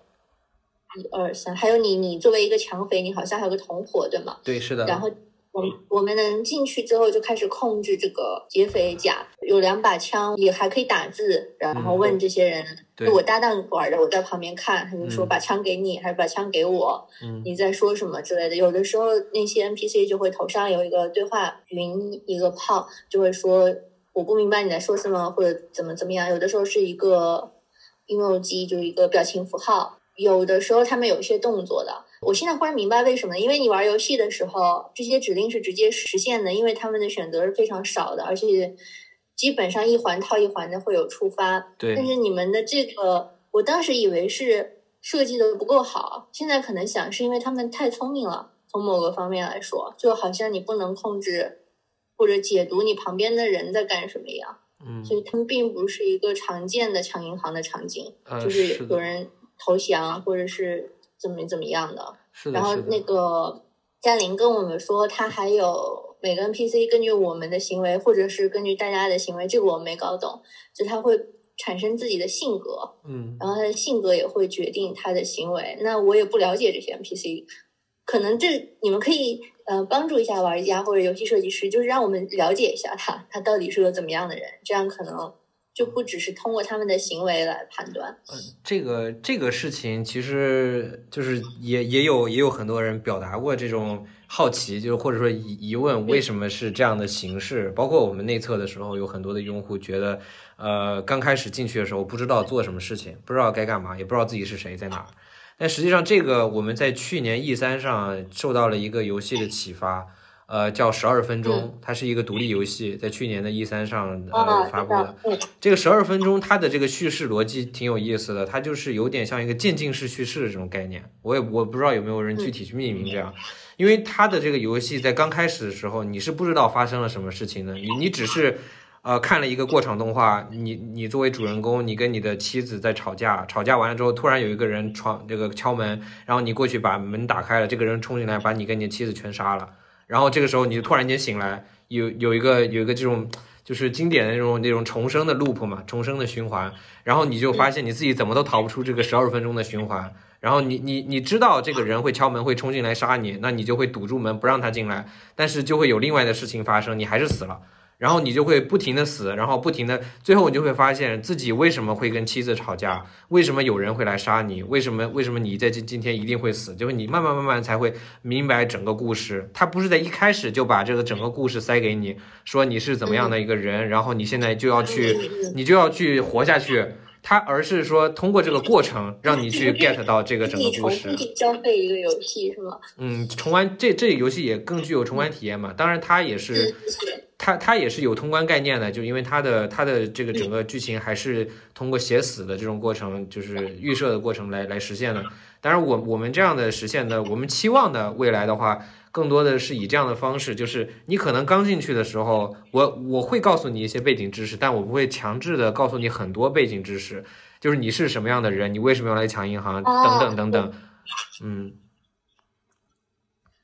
一二三，还有你，你作为一个抢匪，你好像还有个同伙，对吗？对，是的。然后我们我们能进去之后就开始控制这个劫匪甲，有两把枪，也还可以打字，然后问这些人，我搭档玩的，我在旁边看，他就说嗯把枪给你，还是把枪给我，嗯你在说什么之类的。有的时候那些 NPC 就会头上有一个对话云，一个炮，就会说我不明白你在说什么，或者怎么怎么样。有的时候是一个 emoji，就是一个表情符号。有的时候他们有一些动作的，我现在忽然明白为什么，因为你玩游戏的时候，这些指令是直接实现的，因为他们的选择是非常少的，而且基本上一环套一环的会有触发。但，是你们的这个，我当时以为是设计的不够好，现在可能想是因为他们太聪明了，从某个方面来说，就好像你不能控制或者解读你旁边的人在干什么一样，嗯所以他们并不是一个常见的抢银行的场景，呃就是有人投降或者是怎么怎么样的。是的，然后那个嘉玲跟我们说，他还有每个 NPC 根据我们的行为，或者是根据大家的行为，这个我没搞懂，就他会产生自己的性格，嗯然后他的性格也会决定他的行为。那我也不了解这些 NPC，可能这你们可以呃帮助一下玩家或者游戏设计师，就是让我们了解一下他他到底是个怎么样的人，这样可能就不只是通过他们的行为来判断。嗯这个这个事情其实就是也也有也有很多人表达过这种好奇，就是或者说疑疑问，为什么是这样的形式？包括我们内测的时候，有很多的用户觉得，呃，刚开始进去的时候不知道做什么事情，不知道该干嘛，也不知道自己是谁在哪儿。但实际上，这个我们在去年 E 三上受到了一个游戏的启发，呃，叫十二分钟，它是一个独立游戏，在去年的 E 三上呃啊，发布的。，嗯这个十二分钟，它的这个叙事逻辑挺有意思的，它就是有点像一个渐进式叙事的这种概念。我也我不知道有没有人具体去命名这样，因为它的这个游戏在刚开始的时候，你是不知道发生了什么事情的，你你只是。呃，看了一个过场动画，你你作为主人公，你跟你的妻子在吵架，吵架完了之后，突然有一个人闯这个敲门，然后你过去把门打开了，这个人冲进来把你跟你的妻子全杀了，然后这个时候你就突然间醒来，有有一个有一个这种就是经典的那种那种重生的 loop 嘛，重生的循环，然后你就发现你自己怎么都逃不出这个十二分钟的循环，然后你你你知道这个人会敲门会冲进来杀你，那你就会堵住门不让他进来，但是就会有另外的事情发生，你还是死了。然后你就会不停的死，然后不停的，最后你就会发现自己为什么会跟妻子吵架，为什么有人会来杀你，为什么为什么你在今今天一定会死，就是你慢慢慢慢才会明白整个故事。他不是在一开始就把这个整个故事塞给你，说你是怎么样的一个人，然后你现在就要去，你就要去活下去。他而是说通过这个过程让你去 get 到这个整个故事复。去消费一个游戏是吗？嗯，重玩这这游戏也更具有重玩体验嘛，当然它也是它它也是有通关概念的，就因为它的它的这个整个剧情还是通过写死的这种过程，就是预设的过程来来实现的。当然我，我们这样的实现的，我们期望的未来的话，更多的是以这样的方式，就是你可能刚进去的时候，我我会告诉你一些背景知识，但我不会强制的告诉你很多背景知识，就是你是什么样的人，你为什么要来抢银行，等等等等。嗯，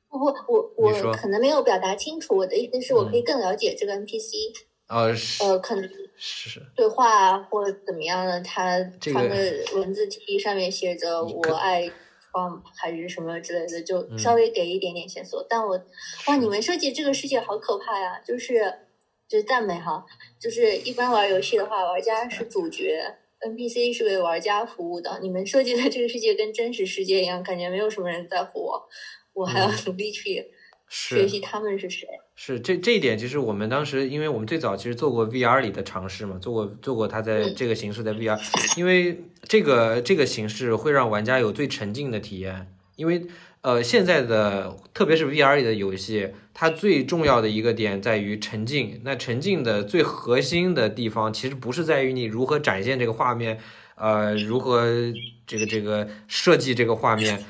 不不，我我可能没有表达清楚。我的意思是我可以更了解这个 NPC，、呃，是呃，可能是对话啊或者怎么样的，他这个穿个文字 T 上面写着“你可我爱 Trump” 还是什么之类的，就嗯稍微给一点点线索。但我哇，你们设计这个世界好可怕呀！就是就是赞美哈，就是一般玩游戏的话，玩家是主角。NPC 是为玩家服务的，你们设计的这个世界跟真实世界一样，感觉没有什么人在乎我，我还要努力去学习他们是谁。是这这一点，其实我们当时，因为我们最早其实做过 VR 里的尝试嘛，做过做过它在嗯这个形式在 VR，因为这个这个形式会让玩家有最沉浸的体验，因为呃现在的特别是 VR 里的游戏，它最重要的一个点在于沉浸。那沉浸的最核心的地方，其实不是在于你如何展现这个画面。呃，如何这个这个设计这个画面，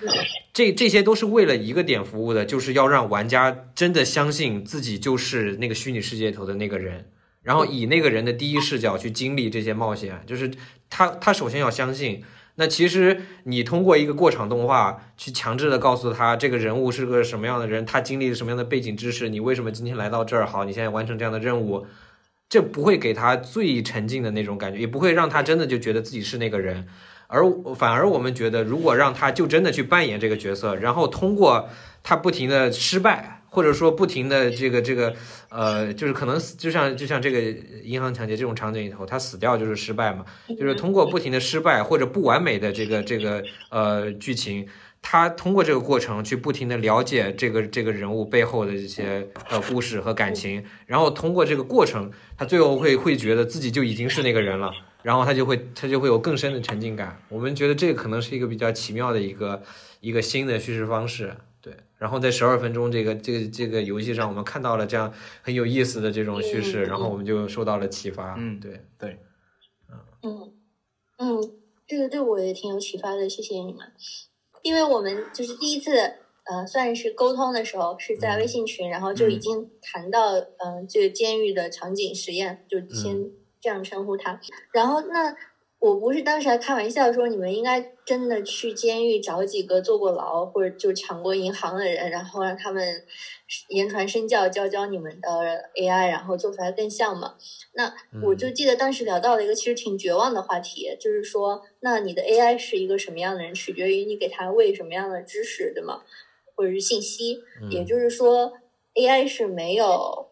这这些都是为了一个点服务的，就是要让玩家真的相信自己就是那个虚拟世界里头的那个人，然后以那个人的第一视角去经历这些冒险，就是他他首先要相信。那其实你通过一个过场动画去强制的告诉他这个人物是个什么样的人，他经历了什么样的背景知识，你为什么今天来到这儿？好，你现在完成这样的任务，这不会给他最沉浸的那种感觉，也不会让他真的就觉得自己是那个人，而反而我们觉得，如果让他就真的去扮演这个角色，然后通过他不停的失败。或者说不停的这个这个，呃，就是可能就像就像这个银行抢劫这种场景里头，他死掉就是失败嘛，就是通过不停的失败或者不完美的这个这个呃剧情，他通过这个过程去不停的了解这个这个人物背后的这些呃故事和感情，然后通过这个过程，他最后会会觉得自己就已经是那个人了，然后他就会他就会有更深的沉浸感。我们觉得这个可能是一个比较奇妙的一个一个新的叙事方式。对，然后在十二分钟这个这个这个游戏上，我们看到了这样很有意思的这种叙事，然后我们就受到了启发。嗯，对对，嗯嗯，这个对我也挺有启发的，谢谢你们。因为我们就是第一次呃，算是沟通的时候是在微信群，然后就已经谈到嗯，这个监狱的场景实验，就先这样称呼他。然后那。我不是当时还开玩笑说，你们应该真的去监狱找几个坐过牢或者就抢过银行的人，然后让他们言传身教，教教你们的 AI，然后做出来更像嘛？那我就记得当时聊到了一个其实挺绝望的话题，就是说，那你的 AI 是一个什么样的人，取决于你给他喂什么样的知识，对吗？或者是信息？也就是说，AI 是没有。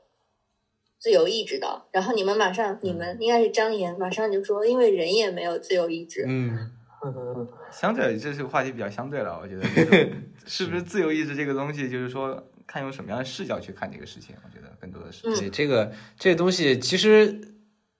自由意志的，然后你们马上，你们应该是张岩，马上就说，因为人也没有自由意志。嗯，相对这是个话题比较相对了，我觉得 是不是自由意志这个东西，就是说看用什么样的视角去看这个事情，我觉得更多的是。对这个这个东西，其实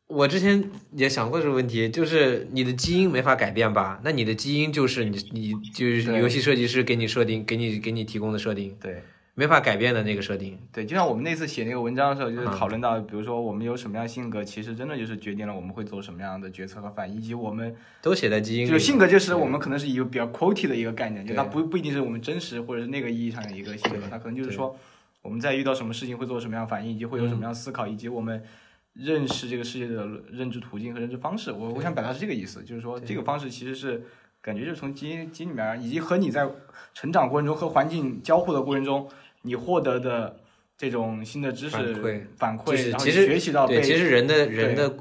我之前也想过这个问题，就是你的基因没法改变吧？那你的基因就是你，你就是游戏设计师给你设定，给你给你提供的设定。对。没法改变的那个设定，对，就像我们那次写那个文章的时候，就是讨论到，比如说我们有什么样性格，其实真的就是决定了我们会做什么样的决策和反应，以及我们都写在基因里。就性格就是我们可能是一个比较 quality 的一个概念，就它不不一定是我们真实或者是那个意义上的一个性格，它可能就是说我们在遇到什么事情会做什么样反应，以及会有什么样思考，以及我们认识这个世界的认知途径和认知方式。我我想表达是这个意思，就是说这个方式其实是感觉就是从基因基因里面，以及和你在成长过程中和环境交互的过程中。你获得的这种新的知识反馈，反馈其实学习到对，其实人的人的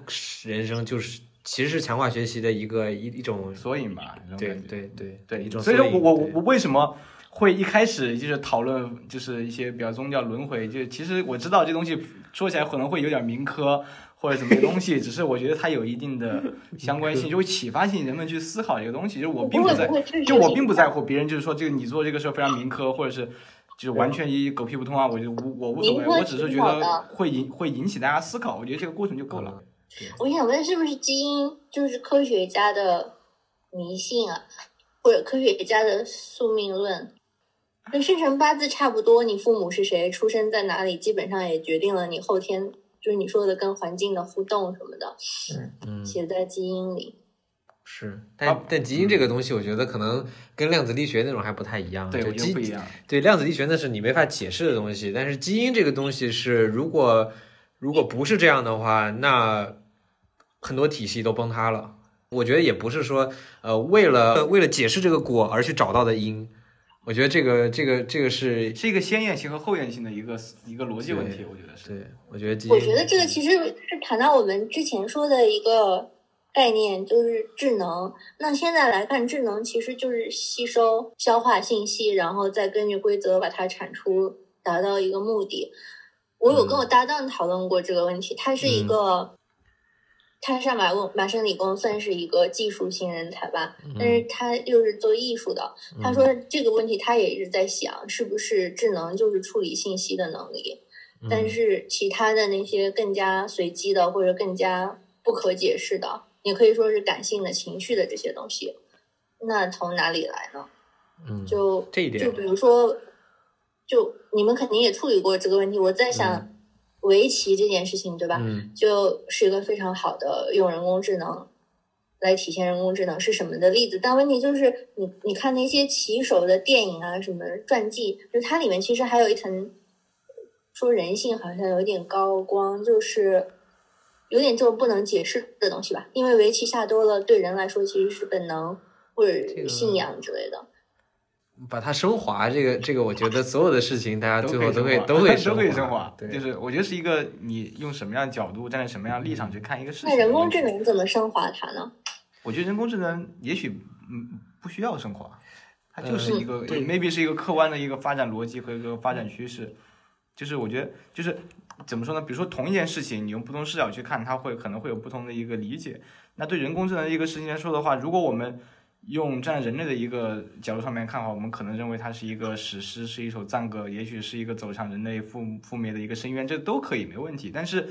人生就是其实是强化学习的一个一一种缩影吧，对对对对，一种。所以说我我我为什么会一开始就是讨论就是一些比较宗教轮回，就其实我知道这东西说起来可能会有点民科或者什么东西，只是我觉得它有一定的相关性，就会启发性人们去思考这个东西。就是我并不在，就我并不在乎别人就是说这个你做这个事儿非常民科，或者是。就是完全一狗屁不通啊！我就我我无所谓，我只是觉得会引会引起大家思考，我觉得这个过程就够了。我想问，是不是基因就是科学家的迷信啊，或者科学家的宿命论？跟生辰八字差不多，你父母是谁，出生在哪里，基本上也决定了你后天，就是你说的跟环境的互动什么的，嗯，写在基因里。是，但但基因这个东西，我觉得可能跟量子力学那种还不太一样。对，基不一样。对，量子力学那是你没法解释的东西，但是基因这个东西是，如果如果不是这样的话，那很多体系都崩塌了。我觉得也不是说，呃，为了为了解释这个果而去找到的因。我觉得这个这个这个是是一个先验性和后验性的一个一个逻辑问题。我觉得是。对，我觉得。我觉得这个其实是谈到我们之前说的一个。概念就是智能。那现在来看，智能其实就是吸收、消化信息，然后再根据规则把它产出，达到一个目的。我有跟我搭档讨论过这个问题，他是一个，他上马工麻省理工算是一个技术型人才吧，但是他又是做艺术的。他说这个问题他也一直在想，是不是智能就是处理信息的能力？但是其他的那些更加随机的或者更加不可解释的。也可以说是感性的情绪的这些东西，那从哪里来呢？嗯，就这一点，就比如说，就你们肯定也处理过这个问题。我在想，围棋这件事情，对吧？嗯，就是一个非常好的用人工智能来体现人工智能是什么的例子。但问题就是你你看那些棋手的电影啊，什么传记，就它里面其实还有一层说人性好像有点高光，就是有点这种不能解释的东西吧。因为围棋下多了，对人来说其实是本能或者信仰之类的。把它升华，这个这个，我觉得所有的事情，大家最后都会都会 都会升华就是我觉得是一个你用什么样的角度，站在什么样立场去看一个事情。那人工智能怎么升华它呢？我觉得人工智能也许嗯不需要升华，它就是一个、呃对 maybe 是一个客观的一个发展逻辑和一个发展趋势。就是我觉得就是怎么说呢？比如说同一件事情，你用不同视角去看，它会可能会有不同的一个理解。那对人工智能一个事情来说的话，如果我们用站在人类的一个角度上面看的话，我们可能认为它是一个史诗，是一首赞歌，也许是一个走向人类覆覆灭的一个深渊，这都可以没问题。但是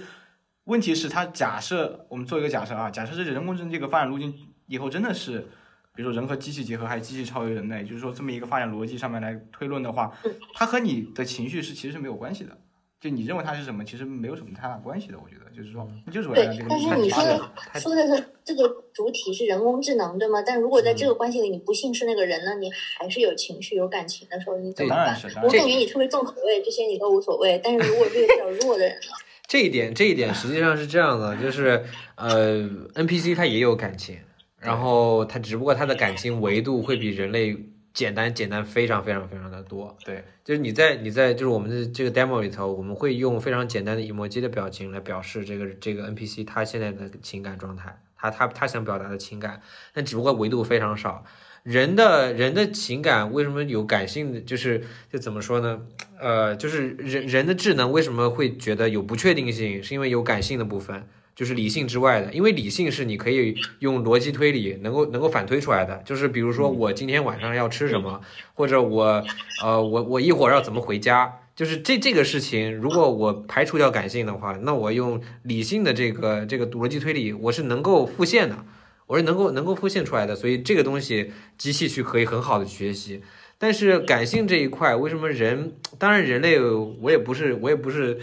问题是，它假设我们做一个假设啊，假设这人工智能这个发展路径以后真的是，比如说人和机器结合，还有机器超越人类，就是说这么一个发展逻辑上面来推论的话，它和你的情绪是其实是没有关系的。就你认为它是什么，其实没有什么太大关系的。我觉得就是说，你就是为了这个，对但是你说的说的是这个主体是人工智能，对吗？但如果在这个关系里你不幸是那个人呢，你还是有情绪、有感情的时候，你怎么办当然是？当然我感觉你特别重口味，这些你都无所谓。但是如果是一个比较弱的人呢？这一点，这一点实际上是这样的，就是呃，NPC 它也有感情，然后它只不过它的感情维度会比人类简单简单非常非常非常的多。对，就是你在你在就是我们的这个 demo 里头，我们会用非常简单的 emoji 的表情来表示这个这个 NPC 他现在的情感状态，他他他想表达的情感，但只不过维度非常少。人的人的情感为什么有感性的？就是就怎么说呢？呃，就是人人的智能为什么会觉得有不确定性？是因为有感性的部分，就是理性之外的。因为理性是你可以用逻辑推理能够能够反推出来的。就是比如说我今天晚上要吃什么，或者我呃我我一会儿要怎么回家。就是这这个事情，如果我排除掉感性的话，那我用理性的这个这个逻辑推理，我是能够复现的。我是能够能够复现出来的，所以这个东西机器去可以很好的学习。但是感性这一块，为什么人？当然人类，我也不是我也不是，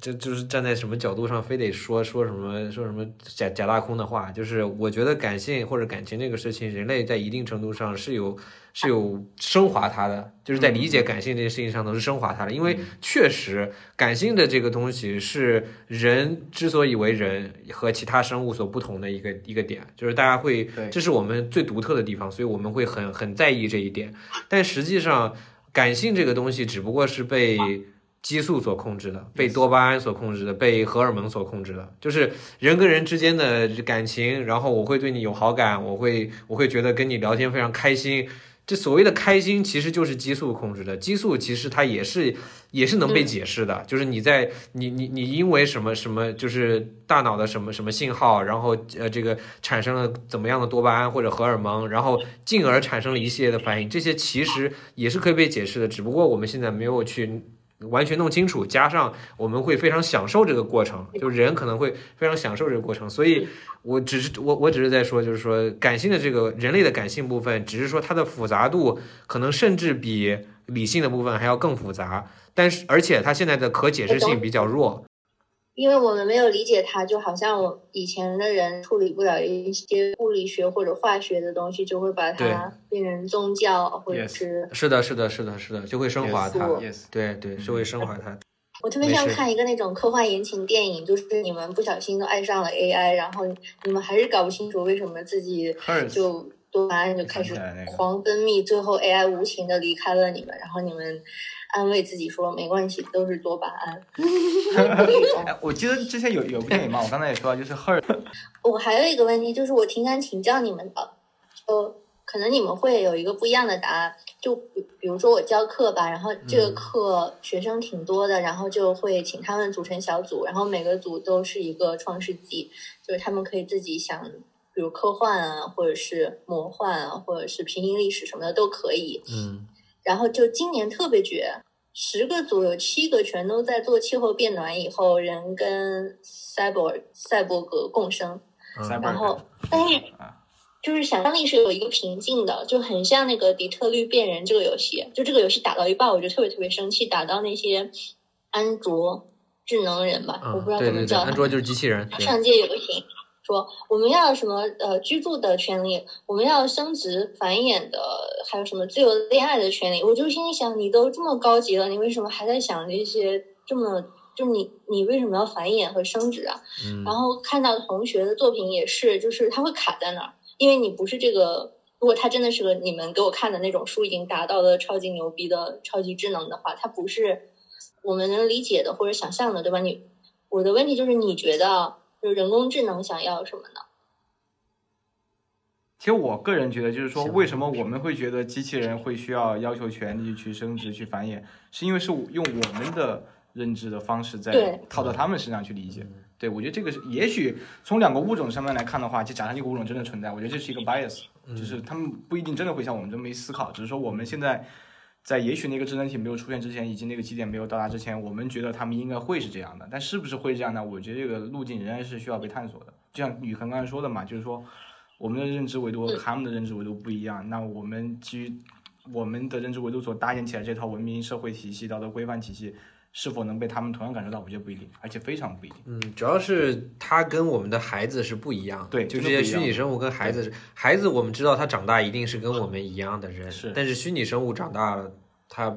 这就是站在什么角度上非得说说什么说什么假假大空的话。就是我觉得感性或者感情这个事情，人类在一定程度上是有是有升华它的，就是在理解感性这件事情上头是升华它的。因为确实感性的这个东西是人之所以为人和其他生物所不同的一个一个点，就是大家会这是我们最独特的地方，所以我们会很很在意这一点。但实际上，感性这个东西只不过是被激素所控制的，被多巴胺所控制的，被荷尔蒙所控制的，就是人跟人之间的感情。然后我会对你有好感，我会我会觉得跟你聊天非常开心。这所谓的开心，其实就是激素控制的。激素其实它也是也是能被解释的，就是你在你你你因为什么什么，就是大脑的什么什么信号，然后呃这个产生了怎么样的多巴胺或者荷尔蒙，然后进而产生了一系列的反应，这些其实也是可以被解释的，只不过我们现在没有去。完全弄清楚，加上我们会非常享受这个过程，就人可能会非常享受这个过程，所以我只是我我只是在说，就是说感性的这个人类的感性部分，只是说它的复杂度可能甚至比理性的部分还要更复杂，但是而且它现在的可解释性比较弱。因为我们没有理解它，就好像我以前的人处理不了一些物理学或者化学的东西，就会把它变成宗教或者 Yes 是。是的，是的，是的，是的，就会升华它。Yes yes，对对，就会升华它。我特别想看一个那种科幻言情电影，就是你们不小心都爱上了 AI，然后你们还是搞不清楚为什么自己就多巴胺就开始狂分泌，最后 AI 无情的离开了你们，然后你们安慰自己说没关系，都是多巴胺。哎，我记得之前有有部电影嘛，我刚才也说了，就是《Her》，我还有一个问题，就是我挺想请教你们的，就可能你们会有一个不一样的答案。就比比如说我教课吧，然后这个课学生挺多的，然后就会请他们组成小组，然后每个组都是一个创世纪，就是他们可以自己想，比如科幻啊，或者是魔幻啊，或者是平行历史什么的都可以。嗯然后就今年特别绝，十个组有七个全都在做气候变暖以后，人跟赛博赛博格共生。嗯然后，但是就是想象力是有一个瓶颈的，就很像那个底特律变人这个游戏。就这个游戏打到一半，我就特别特别生气，打到那些安卓智能人吧，我不知道嗯，对对对，怎么叫他们。安卓就是机器人。对上街游行，说我们要什么呃居住的权利，我们要生殖繁衍的，还有什么自由恋爱的权利。我就心里想，你都这么高级了，你为什么还在想这些这么？就你你为什么要繁衍和生殖啊？嗯然后看到同学的作品也是，就是他会卡在那儿，因为你不是这个。如果他真的是个你们给我看的那种书已经达到了超级牛逼的超级智能的话，它不是我们能理解的或者想象的，对吧？你我的问题就是，你觉得就人工智能想要什么呢？其实我个人觉得，就是说，为什么我们会觉得机器人会需要要求权利去升值、去繁衍，是因为是用我们的认知的方式在对套到他们身上去理解。对，我觉得这个是，也许从两个物种上面来看的话，就假设这个物种真的存在，我觉得这是一个 bias，就是他们不一定真的会像我们这么一思考，只是说我们现在在也许那个智能体没有出现之前，以及那个基点没有到达之前，我们觉得他们应该会是这样的，但是不是会这样呢？我觉得这个路径仍然是需要被探索的。就像宇恒刚才说的嘛，就是说我们的认知维度和他们的认知维度不一样，那我们基于我们的认知维度所搭建起来这套文明社会体系、道德规范体系，是否能被他们同样感受到？我觉得不一定，而且非常不一定。嗯，主要是他跟我们的孩子是不一样的，对就这些虚拟生物跟孩子是，孩子我们知道他长大一定是跟我们一样的人，是但是虚拟生物长大了，他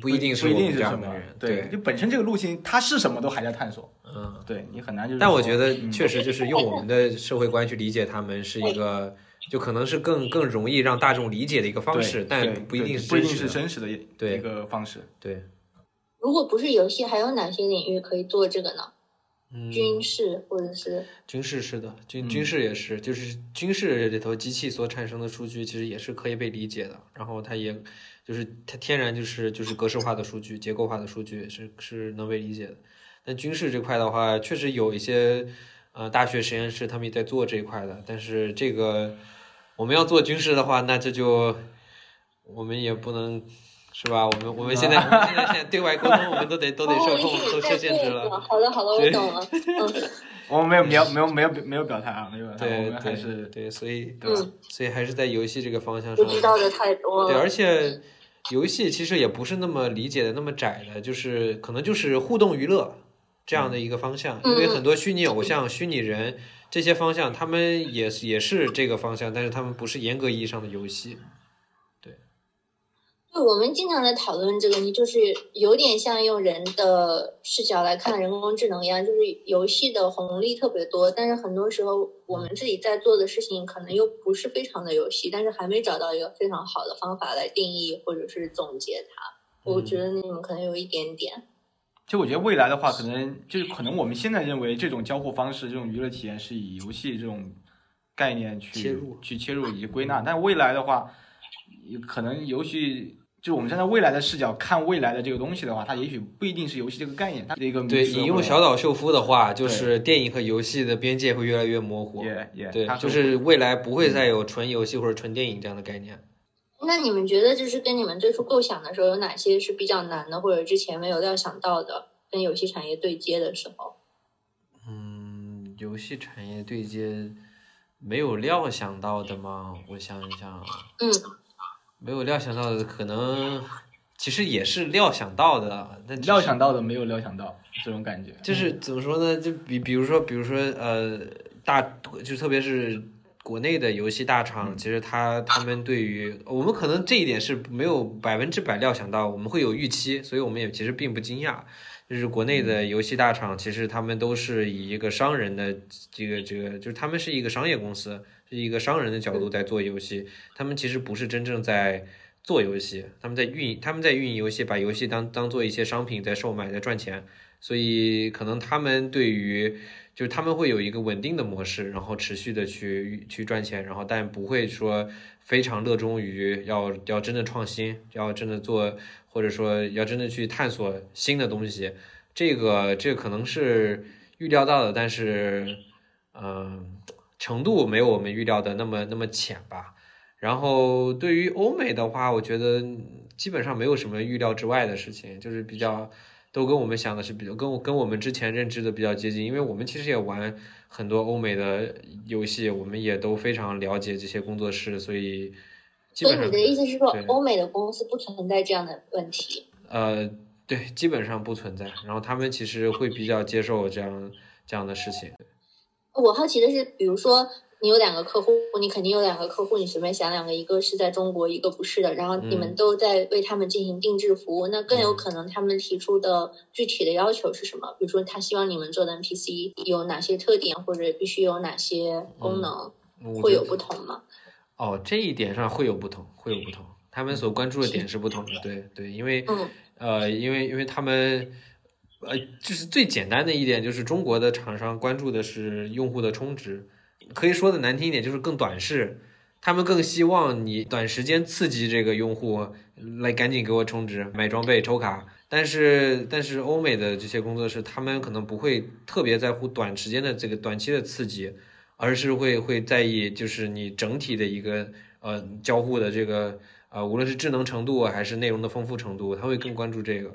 不一定是我们这样的人，对，就本身这个路径他是什么都还在探索，嗯。对你很难就是。但我觉得嗯确实就是用我们的社会观去理解他们是一个，就可能是更更容易让大众理解的一个方式，但不一定是不一定是真实的。一个方式。对，如果不是游戏，还有哪些领域可以做这个呢？嗯，军事或者是军事是的，军嗯军事也是，就是军事里头机器所产生的数据，其实也是可以被理解的。然后它也就是它天然就是就是格式化的数据、结构化的数据是是能被理解的。但军事这块的话，确实有一些呃大学实验室他们也在做这一块的，但是这个我们要做军事的话，那这就我们也不能。是吧？我们我们现在我们现在现在对外沟通，我们都得都得受控，都受限制了。好的，好的，我懂了。嗯 我们没有没有没有没有没有表态啊，没有表态，我对们还对是对，所以对吧？嗯，所以还是在游戏这个方向不上。知道的太多对，而且游戏其实也不是那么理解的那么窄的，就是可能就是互动娱乐这样的一个方向。因为嗯很多虚拟偶像、虚拟人这些方向，他们也是也是这个方向，但是他们不是严格意义上的游戏。对，我们经常在讨论这个，你就是有点像用人的视角来看人工智能一样，就是游戏的红利特别多，但是很多时候我们自己在做的事情可能又不是非常的游戏，但是还没找到一个非常好的方法来定义或者是总结它。我觉得你们可能有一点点，其实我觉得未来的话，可能就是可能我们现在认为这种交互方式、这种娱乐体验是以游戏这种概念去切入去切入以及归纳，但未来的话，有可能游戏。就是我们站在未来的视角看未来的这个东西的话，它也许不一定是游戏这个概念，它的一个对，引用小岛秀夫的话，就是电影和游戏的边界会越来越模糊。也也对，就是未来不会再有纯游戏或者纯电影这样的概念。那你们觉得就是跟你们最初构想的时候，有哪些是比较难的，或者之前没有料想到的，跟游戏产业对接的时候？嗯，游戏产业对接没有料想到的吗？我想一想，嗯，没有料想到的，可能其实也是料想到的，但料想到的没有料想到这种感觉。就是怎么说呢？就比比如说，比如说呃，大就特别是国内的游戏大厂，其实他他们对于我们可能这一点是没有百分之百料想到，我们会有预期，所以我们也其实并不惊讶。就是国内的游戏大厂，其实他们都是以一个商人的这个这个，就是他们是一个商业公司，是一个商人的角度在做游戏，他们其实不是真正在做游戏，他们在运他们在运营游戏，把游戏当当做一些商品在售卖，在赚钱。所以可能他们对于就是他们会有一个稳定的模式，然后持续的去去赚钱，然后但不会说非常热衷于要要真的创新，要真的做，或者说要真的去探索新的东西。这个这个可能是预料到的，但是嗯、呃程度没有我们预料的那么那么浅吧。然后对于欧美的话，我觉得基本上没有什么预料之外的事情，就是比较。都跟我们想的是比较跟我跟我们之前认知的比较接近，因为我们其实也玩很多欧美的游戏，我们也都非常了解这些工作室，所以基本上所以你的意思是说，欧美的公司不存在这样的问题？呃对，基本上不存在。然后他们其实会比较接受这样这样的事情。我好奇的是，比如说你有两个客户，你肯定有两个客户，你随便想两个，一个是在中国，一个不是的，然后你们嗯。都在为他们进行定制服务，那更有嗯。可能他们提出的具体的要求是什么？比如说他希望你们做的 NPC 有哪些特点，或者必须有哪些功能，我会有不同吗？哦，这一点上会有不同，会有不同，他们所关注的点是不同的，对对，因为嗯。呃，因为因为他们呃，就是最简单的一点，就是中国的厂商关注的是用户的充值，可以说的难听一点，就是更短视。他们更希望你短时间刺激这个用户来赶紧给我充值、买装备、抽卡。但是，但是欧美的这些工作室，他们可能不会特别在乎短时间的这个短期的刺激，而是会会在意就是你整体的一个呃交互的这个呃，无论是智能程度还是内容的丰富程度，他会更关注这个。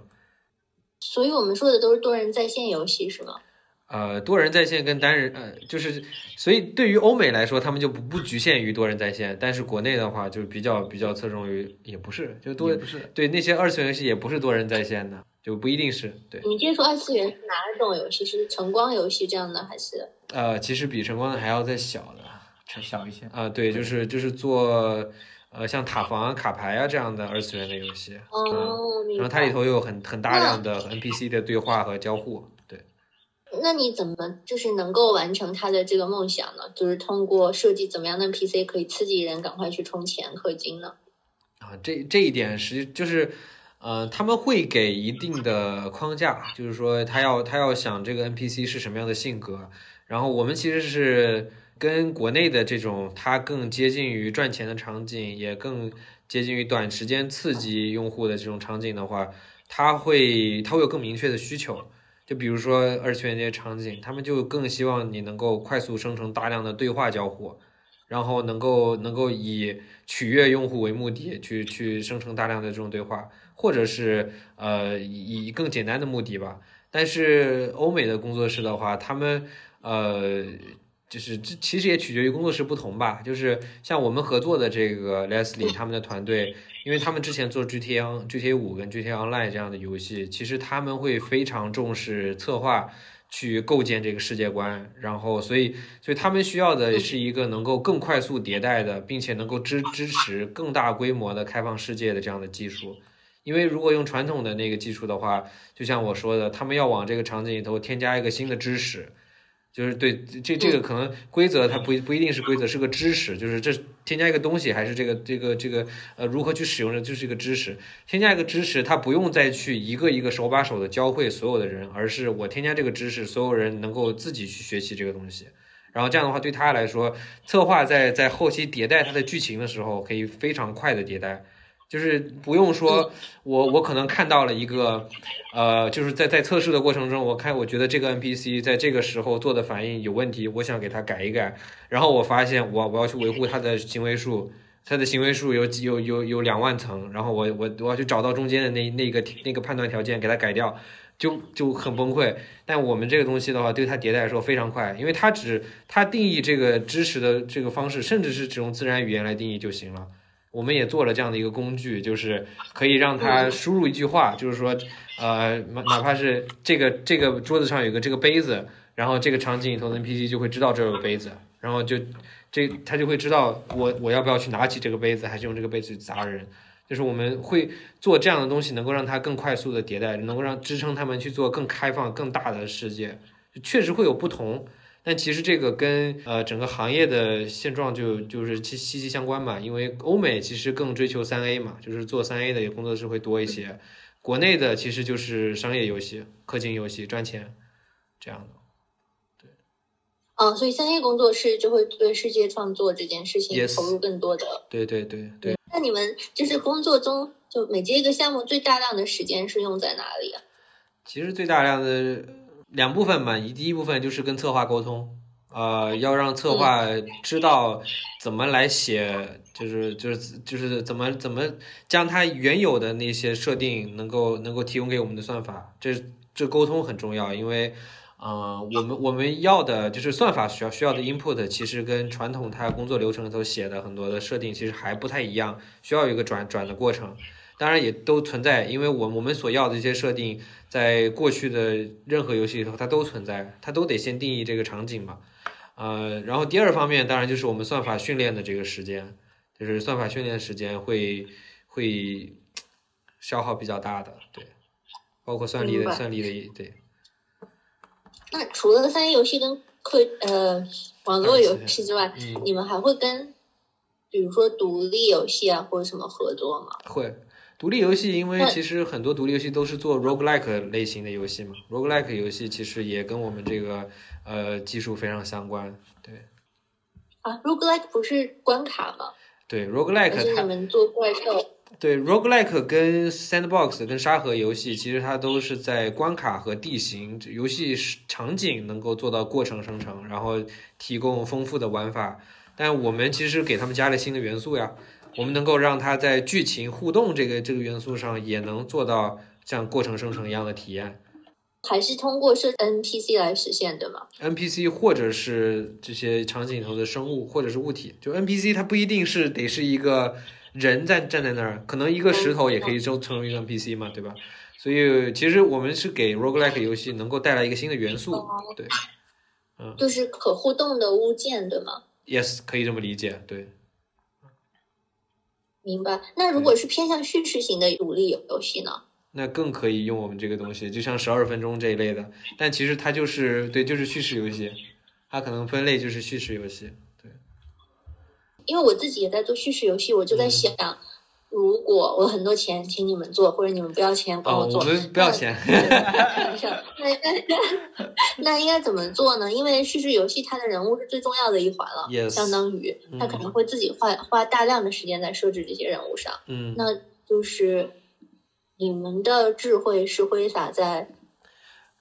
所以我们说的都是多人在线游戏是吗？呃，多人在线跟单人，呃，就是，所以对于欧美来说，他们就不不局限于多人在线，但是国内的话，就比较比较侧重于，也不是，就多不是对那些二次元游戏也不是多人在线的，就不一定是对，你们接触二次元是哪种游戏？是晨光游戏这样的，还是呃，其实比晨光的还要再小的，才小一些。啊、对，就是就是做，呃，像塔防啊、卡牌啊这样的二次元的游戏，嗯，哦。然后它里头有很很大量的 NPC 的对话和交互，对。那你怎么就是能够完成他的这个梦想呢？就是通过设计怎么样的 NPC 可以刺激人赶快去充钱氪金呢？啊，这这一点实就是，呃，他们会给一定的框架，就是说他要他要想这个 NPC 是什么样的性格，然后我们其实是跟国内的这种它更接近于赚钱的场景，也更接近于短时间刺激用户的这种场景的话，它会它会有更明确的需求。就比如说二次元这些场景，他们就更希望你能够快速生成大量的对话交互，然后能够能够以取悦用户为目的去去生成大量的这种对话，或者是呃以更简单的目的吧。但是欧美的工作室的话，他们呃就是这其实也取决于工作室不同吧。就是像我们合作的这个 Leslie 他们的团队，因为他们之前做 GTA GTA 五跟 GTA Online 这样的游戏，其实他们会非常重视策划。去构建这个世界观，然后所以所以他们需要的是一个能够更快速迭代的，并且能够支支持更大规模的开放世界的这样的技术。因为如果用传统的那个技术的话，就像我说的，他们要往这个场景里头添加一个新的知识，就是对这这个可能规则它不不一定是规则，是个知识，就是这添加一个东西，还是这个这个这个呃如何去使用的，就是一个知识。添加一个知识，它不用再去一个一个手把手的教会所有的人，而是我添加这个知识，所有人能够自己去学习这个东西。然后这样的话，对他来说，策划在在后期迭代它的剧情的时候，可以非常快的迭代。就是不用说，我我可能看到了一个，呃，就是在在测试的过程中，我看我觉得这个 NPC 在这个时候做的反应有问题，我想给它改一改，然后我发现我我要去维护它的行为数，它的行为数有几有有有两万层，然后我我我要去找到中间的那那个那个判断条件给它改掉，就就很崩溃。但我们这个东西的话，对它迭代来说非常快，因为它只它定义这个知识的这个方式，甚至是只用自然语言来定义就行了。我们也做了这样的一个工具，就是可以让它输入一句话，就是说，呃，哪哪怕是这个这个桌子上有个这个杯子，然后这个场景里头的 NPC 就会知道这有杯子，然后就这他就会知道我我要不要去拿起这个杯子，还是用这个杯子去砸人。就是我们会做这样的东西，能够让它更快速的迭代，能够让支撑他们去做更开放、更大的世界，确实会有不同。但其实这个跟呃整个行业的现状就就是息息息相关嘛，因为欧美其实更追求三 A 嘛，就是做三 A 的工作室会多一些，国内的其实就是商业游戏、氪金游戏赚钱这样的。对嗯，所以三 A 工作室就会对世界创作这件事情投入更多的。对对对对，那你们就是工作中就每接一个项目，最大量的时间是用在哪里啊？其实最大量的两部分嘛，一第一部分就是跟策划沟通，呃，要让策划知道怎么来写，就是就是就是怎么怎么将它原有的那些设定能够能够提供给我们的算法，这这沟通很重要，因为。呃，我们我们要的就是算法需要需要的 input，其实跟传统它工作流程里头写的很多的设定其实还不太一样，需要有一个转转的过程。当然也都存在，因为我我们所要的一些设定，在过去的任何游戏里头它都存在，它都得先定义这个场景嘛。呃，然后第二方面当然就是我们算法训练的这个时间，就是算法训练时间会会消耗比较大的，对，包括算力的算力的对。那除了三 A 游戏跟科呃网络游戏之外，嗯，你们还会跟比如说独立游戏啊或者什么合作吗？会。独立游戏，因为其实很多独立游戏都是做 roguelike 类型的游戏嘛，roguelike 游戏其实也跟我们这个呃技术非常相关。对啊，roguelike 不是关卡吗？对，roguelike 是你们做怪兽？对 roguelike 跟 sandbox 跟沙盒游戏，其实它都是在关卡和地形、游戏场景能够做到过程生成，然后提供丰富的玩法。但我们其实给他们加了新的元素呀，我们能够让它在剧情互动这个这个元素上也能做到像过程生成一样的体验。还是通过设 NPC 来实现的吗？NPC 或者是这些场景里头的生物或者是物体，就 NPC 它不一定是得是一个人在站在那儿，可能一个石头也可以成成为一个 NPC 嘛，对吧？所以其实我们是给 roguelike 游戏能够带来一个新的元素，对嗯就是可互动的物件，对吗？，yes 可以这么理解，对。明白。那如果是偏向叙事型的独立游戏呢？那更可以用我们这个东西，就像十二分钟这一类的，但其实它就是对，就是叙事游戏，它可能分类就是叙事游戏。对因为我自己也在做叙事游戏，我就嗯在想，如果我很多钱请你们做，或者你们不要钱帮啊，我做，我们不要钱，那 那那应该怎么做呢？因为叙事游戏它的人物是最重要的一环了 Yes 相当于他可嗯能会自己花花大量的时间在设置这些人物上。嗯。那就是你们的智慧是挥洒在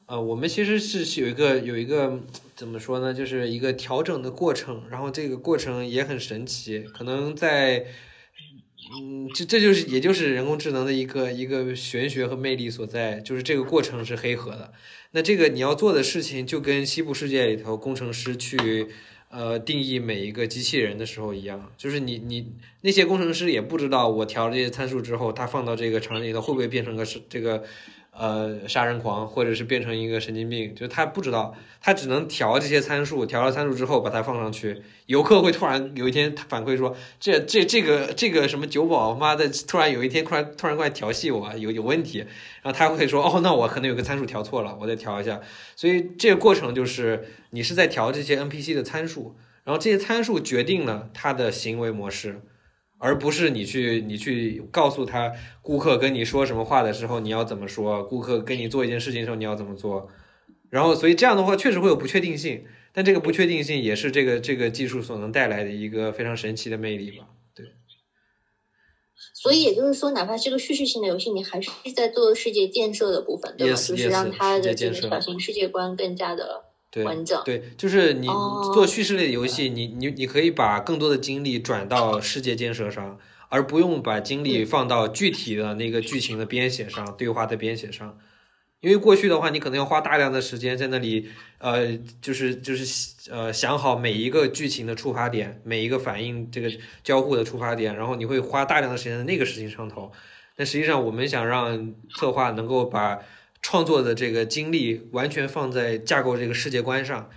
呃，我们其实是是有一个有一个怎么说呢，就是一个调整的过程，然后这个过程也很神奇，可能在，嗯，这这就是也就是人工智能的一个一个玄学和魅力所在，就是这个过程是黑盒的。那这个你要做的事情，就跟西部世界里头工程师去呃定义每一个机器人的时候一样，就是你你那些工程师也不知道我调了这些参数之后，它放到这个场景里头会不会变成个是这个。呃，杀人狂，或者是变成一个神经病，就他不知道，他只能调这些参数，调了参数之后把它放上去。游客会突然有一天反馈说，这这这个这个什么酒保，妈的，突然有一天突然突然过来调戏我，有有问题，然后他会说，哦，那我可能有个参数调错了，我再调一下。所以这个过程就是你是在调这些 NPC 的参数，然后这些参数决定了他的行为模式。而不是你去你去告诉他，顾客跟你说什么话的时候你要怎么说，顾客跟你做一件事情的时候你要怎么做，然后所以这样的话确实会有不确定性，但这个不确定性也是这个这个技术所能带来的一个非常神奇的魅力吧。所以也就是说，哪怕是个叙事性的游戏，你还是在做世界建设的部分，对吧？Yes, 就是让它的这个小型世界观更加的对完整。对，就是你哦做叙事类的游戏，你你你可以把更多的精力转到世界建设上，而不用把精力放到具体的那个剧情的编写上、对话的编写上。因为过去的话，你可能要花大量的时间在那里，呃，就是就是呃想好每一个剧情的触发点，每一个反应这个交互的触发点，然后你会花大量的时间在那个事情上头。但实际上，我们想让策划能够把创作的这个精力完全放在架构这个世界观上，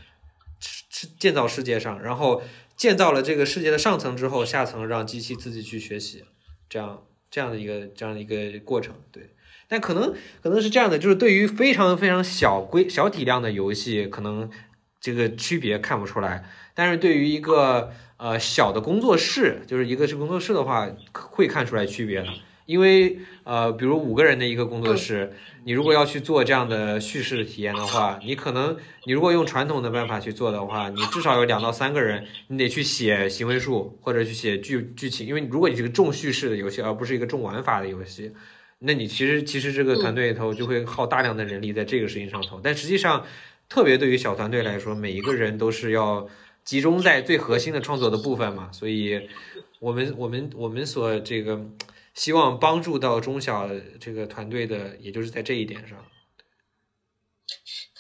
是建造世界上，然后建造了这个世界的上层之后，下层让机器自己去学习，这样这样的一个这样的一个过程，对。但可能可能是这样的，就是对于非常非常小规小体量的游戏，可能这个区别看不出来。但是对于一个呃小的工作室，就是一个是工作室的话，会看出来区别的。因为呃，比如五个人的一个工作室，你如果要去做这样的叙事体验的话，你可能你如果用传统的办法去做的话，你至少有两到三个人，你得去写行为树或者去写剧剧情，因为如果你是个重叙事的游戏，而不是一个重玩法的游戏，那你其实其实这个团队里头就会耗大量的人力在这个事情上头。但实际上，特别对于小团队来说，每一个人都是要集中在最核心的创作的部分嘛，所以我们我们我们所这个希望帮助到中小这个团队的，也就是在这一点上。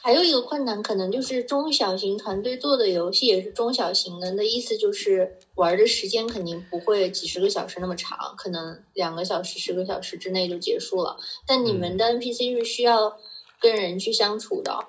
还有一个困难，可能就是中小型团队做的游戏也是中小型的，那意思就是玩的时间肯定不会几十个小时那么长，可能两个小时、十个小时之内就结束了。但你们的 NPC 是需要跟人去相处的，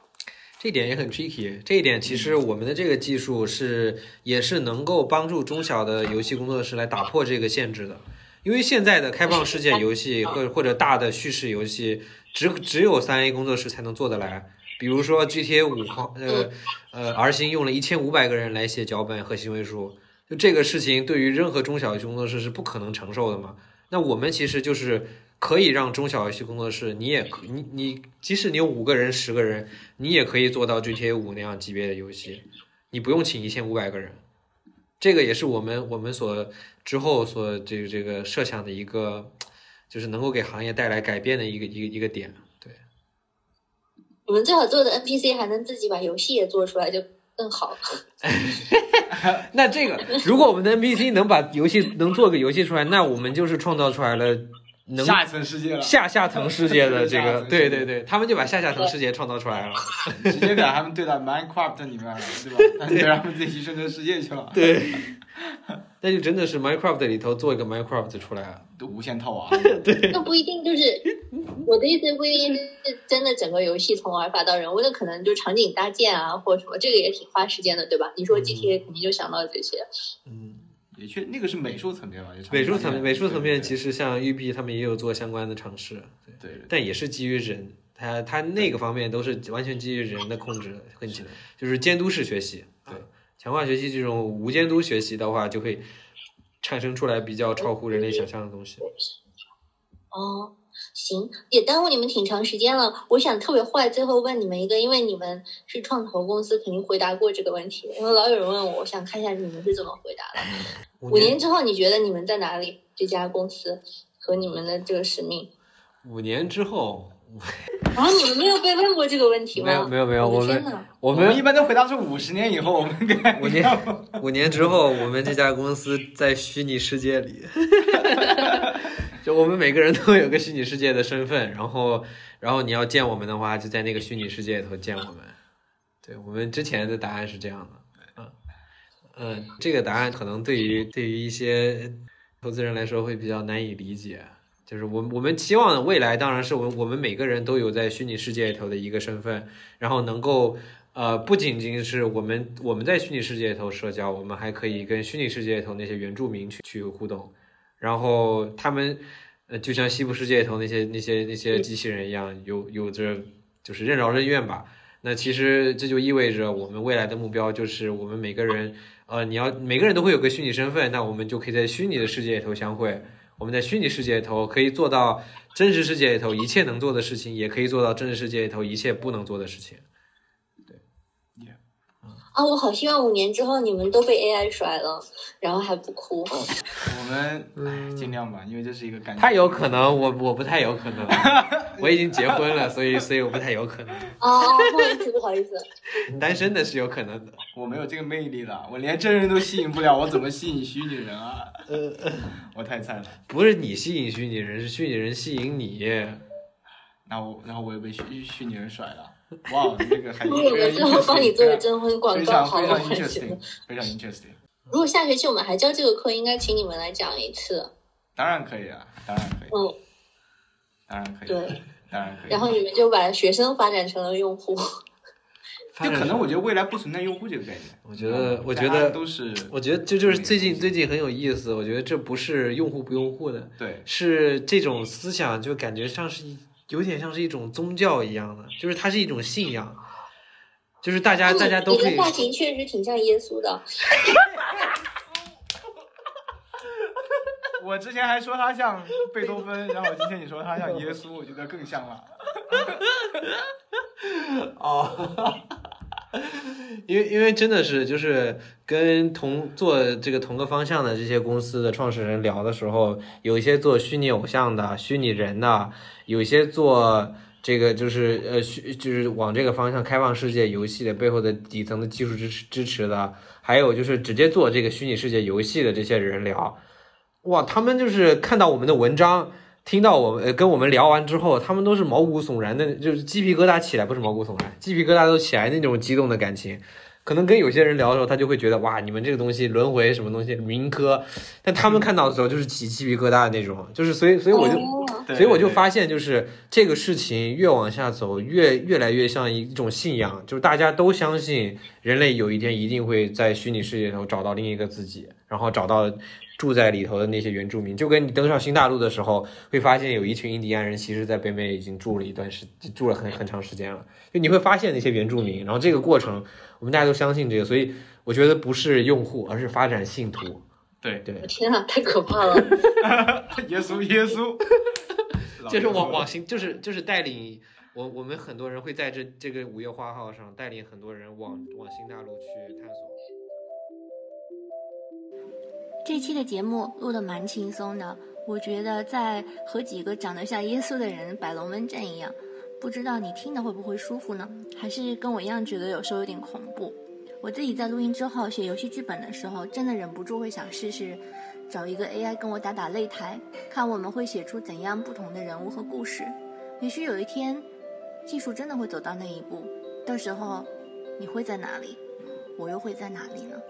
这一点也很 tricky。这一点其实我们的这个技术是也是能够帮助中小的游戏工作室来打破这个限制的。因为现在的开放世界游戏或或者大的叙事游戏，只只有三 A 工作室才能做得来。比如说 GTA 五，呃呃，R 星用了一千五百个人来写脚本和行为书，就这个事情对于任何中小游戏工作室是不可能承受的嘛。那我们其实就是可以让中小游戏工作室，你也你你，即使你有五个人、十个人，你也可以做到 GTA 五那样级别的游戏，你不用请一千五百个人。这个也是我们我们所之后所这个这个设想的一个，就是能够给行业带来改变的一个一个一个点。对，我们最好做的 NPC 还能自己把游戏也做出来，就更好了。那这个，如果我们的 NPC 能把游戏能做个游戏出来，那我们就是创造出来了能下一层世界了，下下层世界的这个，对对对，他们就把下下层世界创造出来了。直接把他们对到 Minecraft 里面了，对吧？那就让他们自己去生成世界去了，对，那就真的是 Minecraft 里头做一个 Minecraft 出来了。都无限套娃。对那不一定就是我的意思，不一定是真的整个游戏从玩法到人物，那可能就场景搭建啊，或者什么，这个也挺花时间的，对吧？你说 GTA 肯定就想到这些。嗯，也确，那个是美术层面吧？也美术层面，美术层面其实实像育碧他们也有做相关的尝试，对对但也是基于人，他他那个方面都是完全基于人的控制，很就是监督式学习。对啊，强化学习这种无监督学习的话，就会产生出来比较超乎人类想象的东西。哦，行，也耽误你们挺长时间了。我想特别坏，最后问你们一个，因为你们是创投公司，肯定回答过这个问题。因为老有人问我，我想看一下你们是怎么回答的。五五年之后，你觉得你们在哪里？这家公司和你们的这个使命？五年之后，然后你们没有被问过这个问题吗？没有没有没有，我我们！我们一般都回答是五十年以后，我们跟五年 五年之后，我们这家公司在虚拟世界里，就我们每个人都有个虚拟世界的身份，然后然后你要见我们的话，就在那个虚拟世界里头见我们。对我们之前的答案是这样的，嗯嗯，这个答案可能对于对于一些投资人来说会比较难以理解。就是我我们期望的未来当然是我我们每个人都有在虚拟世界里头的一个身份，然后能够呃不仅仅是我们我们在虚拟世界里头社交，我们还可以跟虚拟世界里头那些原住民去去互动，然后他们呃就像西部世界里头那些那些那些机器人一样，有有着就是任劳任怨吧。那其实这就意味着我们未来的目标就是我们每个人呃你要每个人都会有个虚拟身份，那我们就可以在虚拟的世界里头相会。我们在虚拟世界里头可以做到真实世界里头一切能做的事情，也可以做到真实世界里头一切不能做的事情。啊，我好希望五年之后你们都被 AI 甩了，然后还不哭。我们唉尽量吧，因为这是一个感太有可能，我我不太有可能，我已经结婚了，所以所以我不太有可能。哦哦，不好意思，不好意思。单身的是有可能的。我没有这个魅力了，我连真人都吸引不了，我怎么吸引虚拟人啊？呃我太菜了。不是你吸引虚拟人，是虚拟人吸引你。那我然后我也被虚虚拟人甩了。哇，这个还如果我之后帮你做个征婚广告，好非常 interesting，。非常 interesting。如果下学期我们还教这个课，应该请你们来讲一次。当然可以啊，当然可以，嗯，当然可以，对。当然可以。然后你们就把学生发展成了用户。就可能我觉得未来不存在用户这个概念。我觉得嗯我觉得都是我觉得这就是最近最近很有意思。我觉得这不是用户不用户的，对是这种思想，就感觉像是一有点像是一种宗教一样的，就是它是一种信仰，就是大家大家都会你的发型确实挺像耶稣的。我之前还说他像贝多芬，然后今天你说他像耶稣，我觉得更像了。哦，因为因为真的是就是跟同做这个同个方向的这些公司的创始人聊的时候，有一些做虚拟偶像的、虚拟人的，有一些做这个就是呃虚就是往这个方向开放世界游戏的背后的底层的技术支持支持的，还有就是直接做这个虚拟世界游戏的这些人聊，哇，他们就是看到我们的文章。听到我们呃跟我们聊完之后，他们都是毛骨悚然的，就是鸡皮疙瘩起来，不是毛骨悚然，鸡皮疙瘩都起来那种激动的感情。可能跟有些人聊的时候，他就会觉得哇，你们这个东西轮回什么东西民科，但他们看到的时候就是起鸡皮疙瘩的那种，就是所以所以我就。哦所以我就发现，就是这个事情越往下走，越越来越像一种信仰，就是大家都相信人类有一天一定会在虚拟世界里头找到另一个自己，然后找到住在里头的那些原住民。就跟你登上新大陆的时候，会发现有一群印第安人，其实在北美已经住了一段时，住了很很长时间了。就你会发现那些原住民，然后这个过程，我们大家都相信这个，所以我觉得不是用户，而是发展信徒。对对，天啊，太可怕了！耶 稣耶稣，就是往往新，就是就是带领我我们很多人会在这这个五月花号上带领很多人往往新大陆去探索。这期的节目录的蛮轻松的，我觉得在和几个长得像耶稣的人摆龙门阵一样，不知道你听的会不会舒服呢？还是跟我一样觉得有时候有点恐怖？我自己在录音之后写游戏剧本的时候，真的忍不住会想试试找一个 AI 跟我打打擂台，看我们会写出怎样不同的人物和故事。也许有一天，技术真的会走到那一步，到时候你会在哪里，我又会在哪里呢？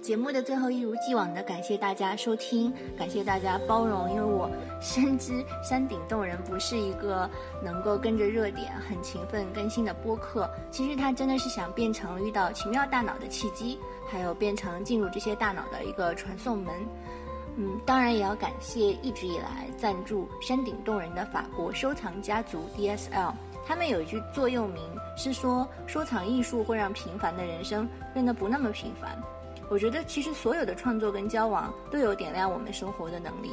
节目的最后，一如既往的感谢大家收听，感谢大家包容，因为我深知山顶洞人不是一个能够跟着热点很勤奋更新的播客，其实它真的是想变成遇到奇妙大脑的契机，还有变成进入这些大脑的一个传送门。嗯，当然也要感谢一直以来赞助山顶洞人的法国收藏家族 DSL。他们有一句座右铭是说，收藏艺术会让平凡的人生变得不那么平凡。我觉得其实所有的创作跟交往都有点亮我们生活的能力，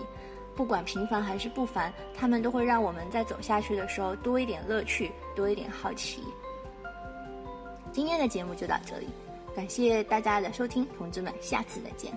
不管平凡还是不凡，他们都会让我们在走下去的时候多一点乐趣，多一点好奇。今天的节目就到这里，感谢大家的收听，同志们，下次再见。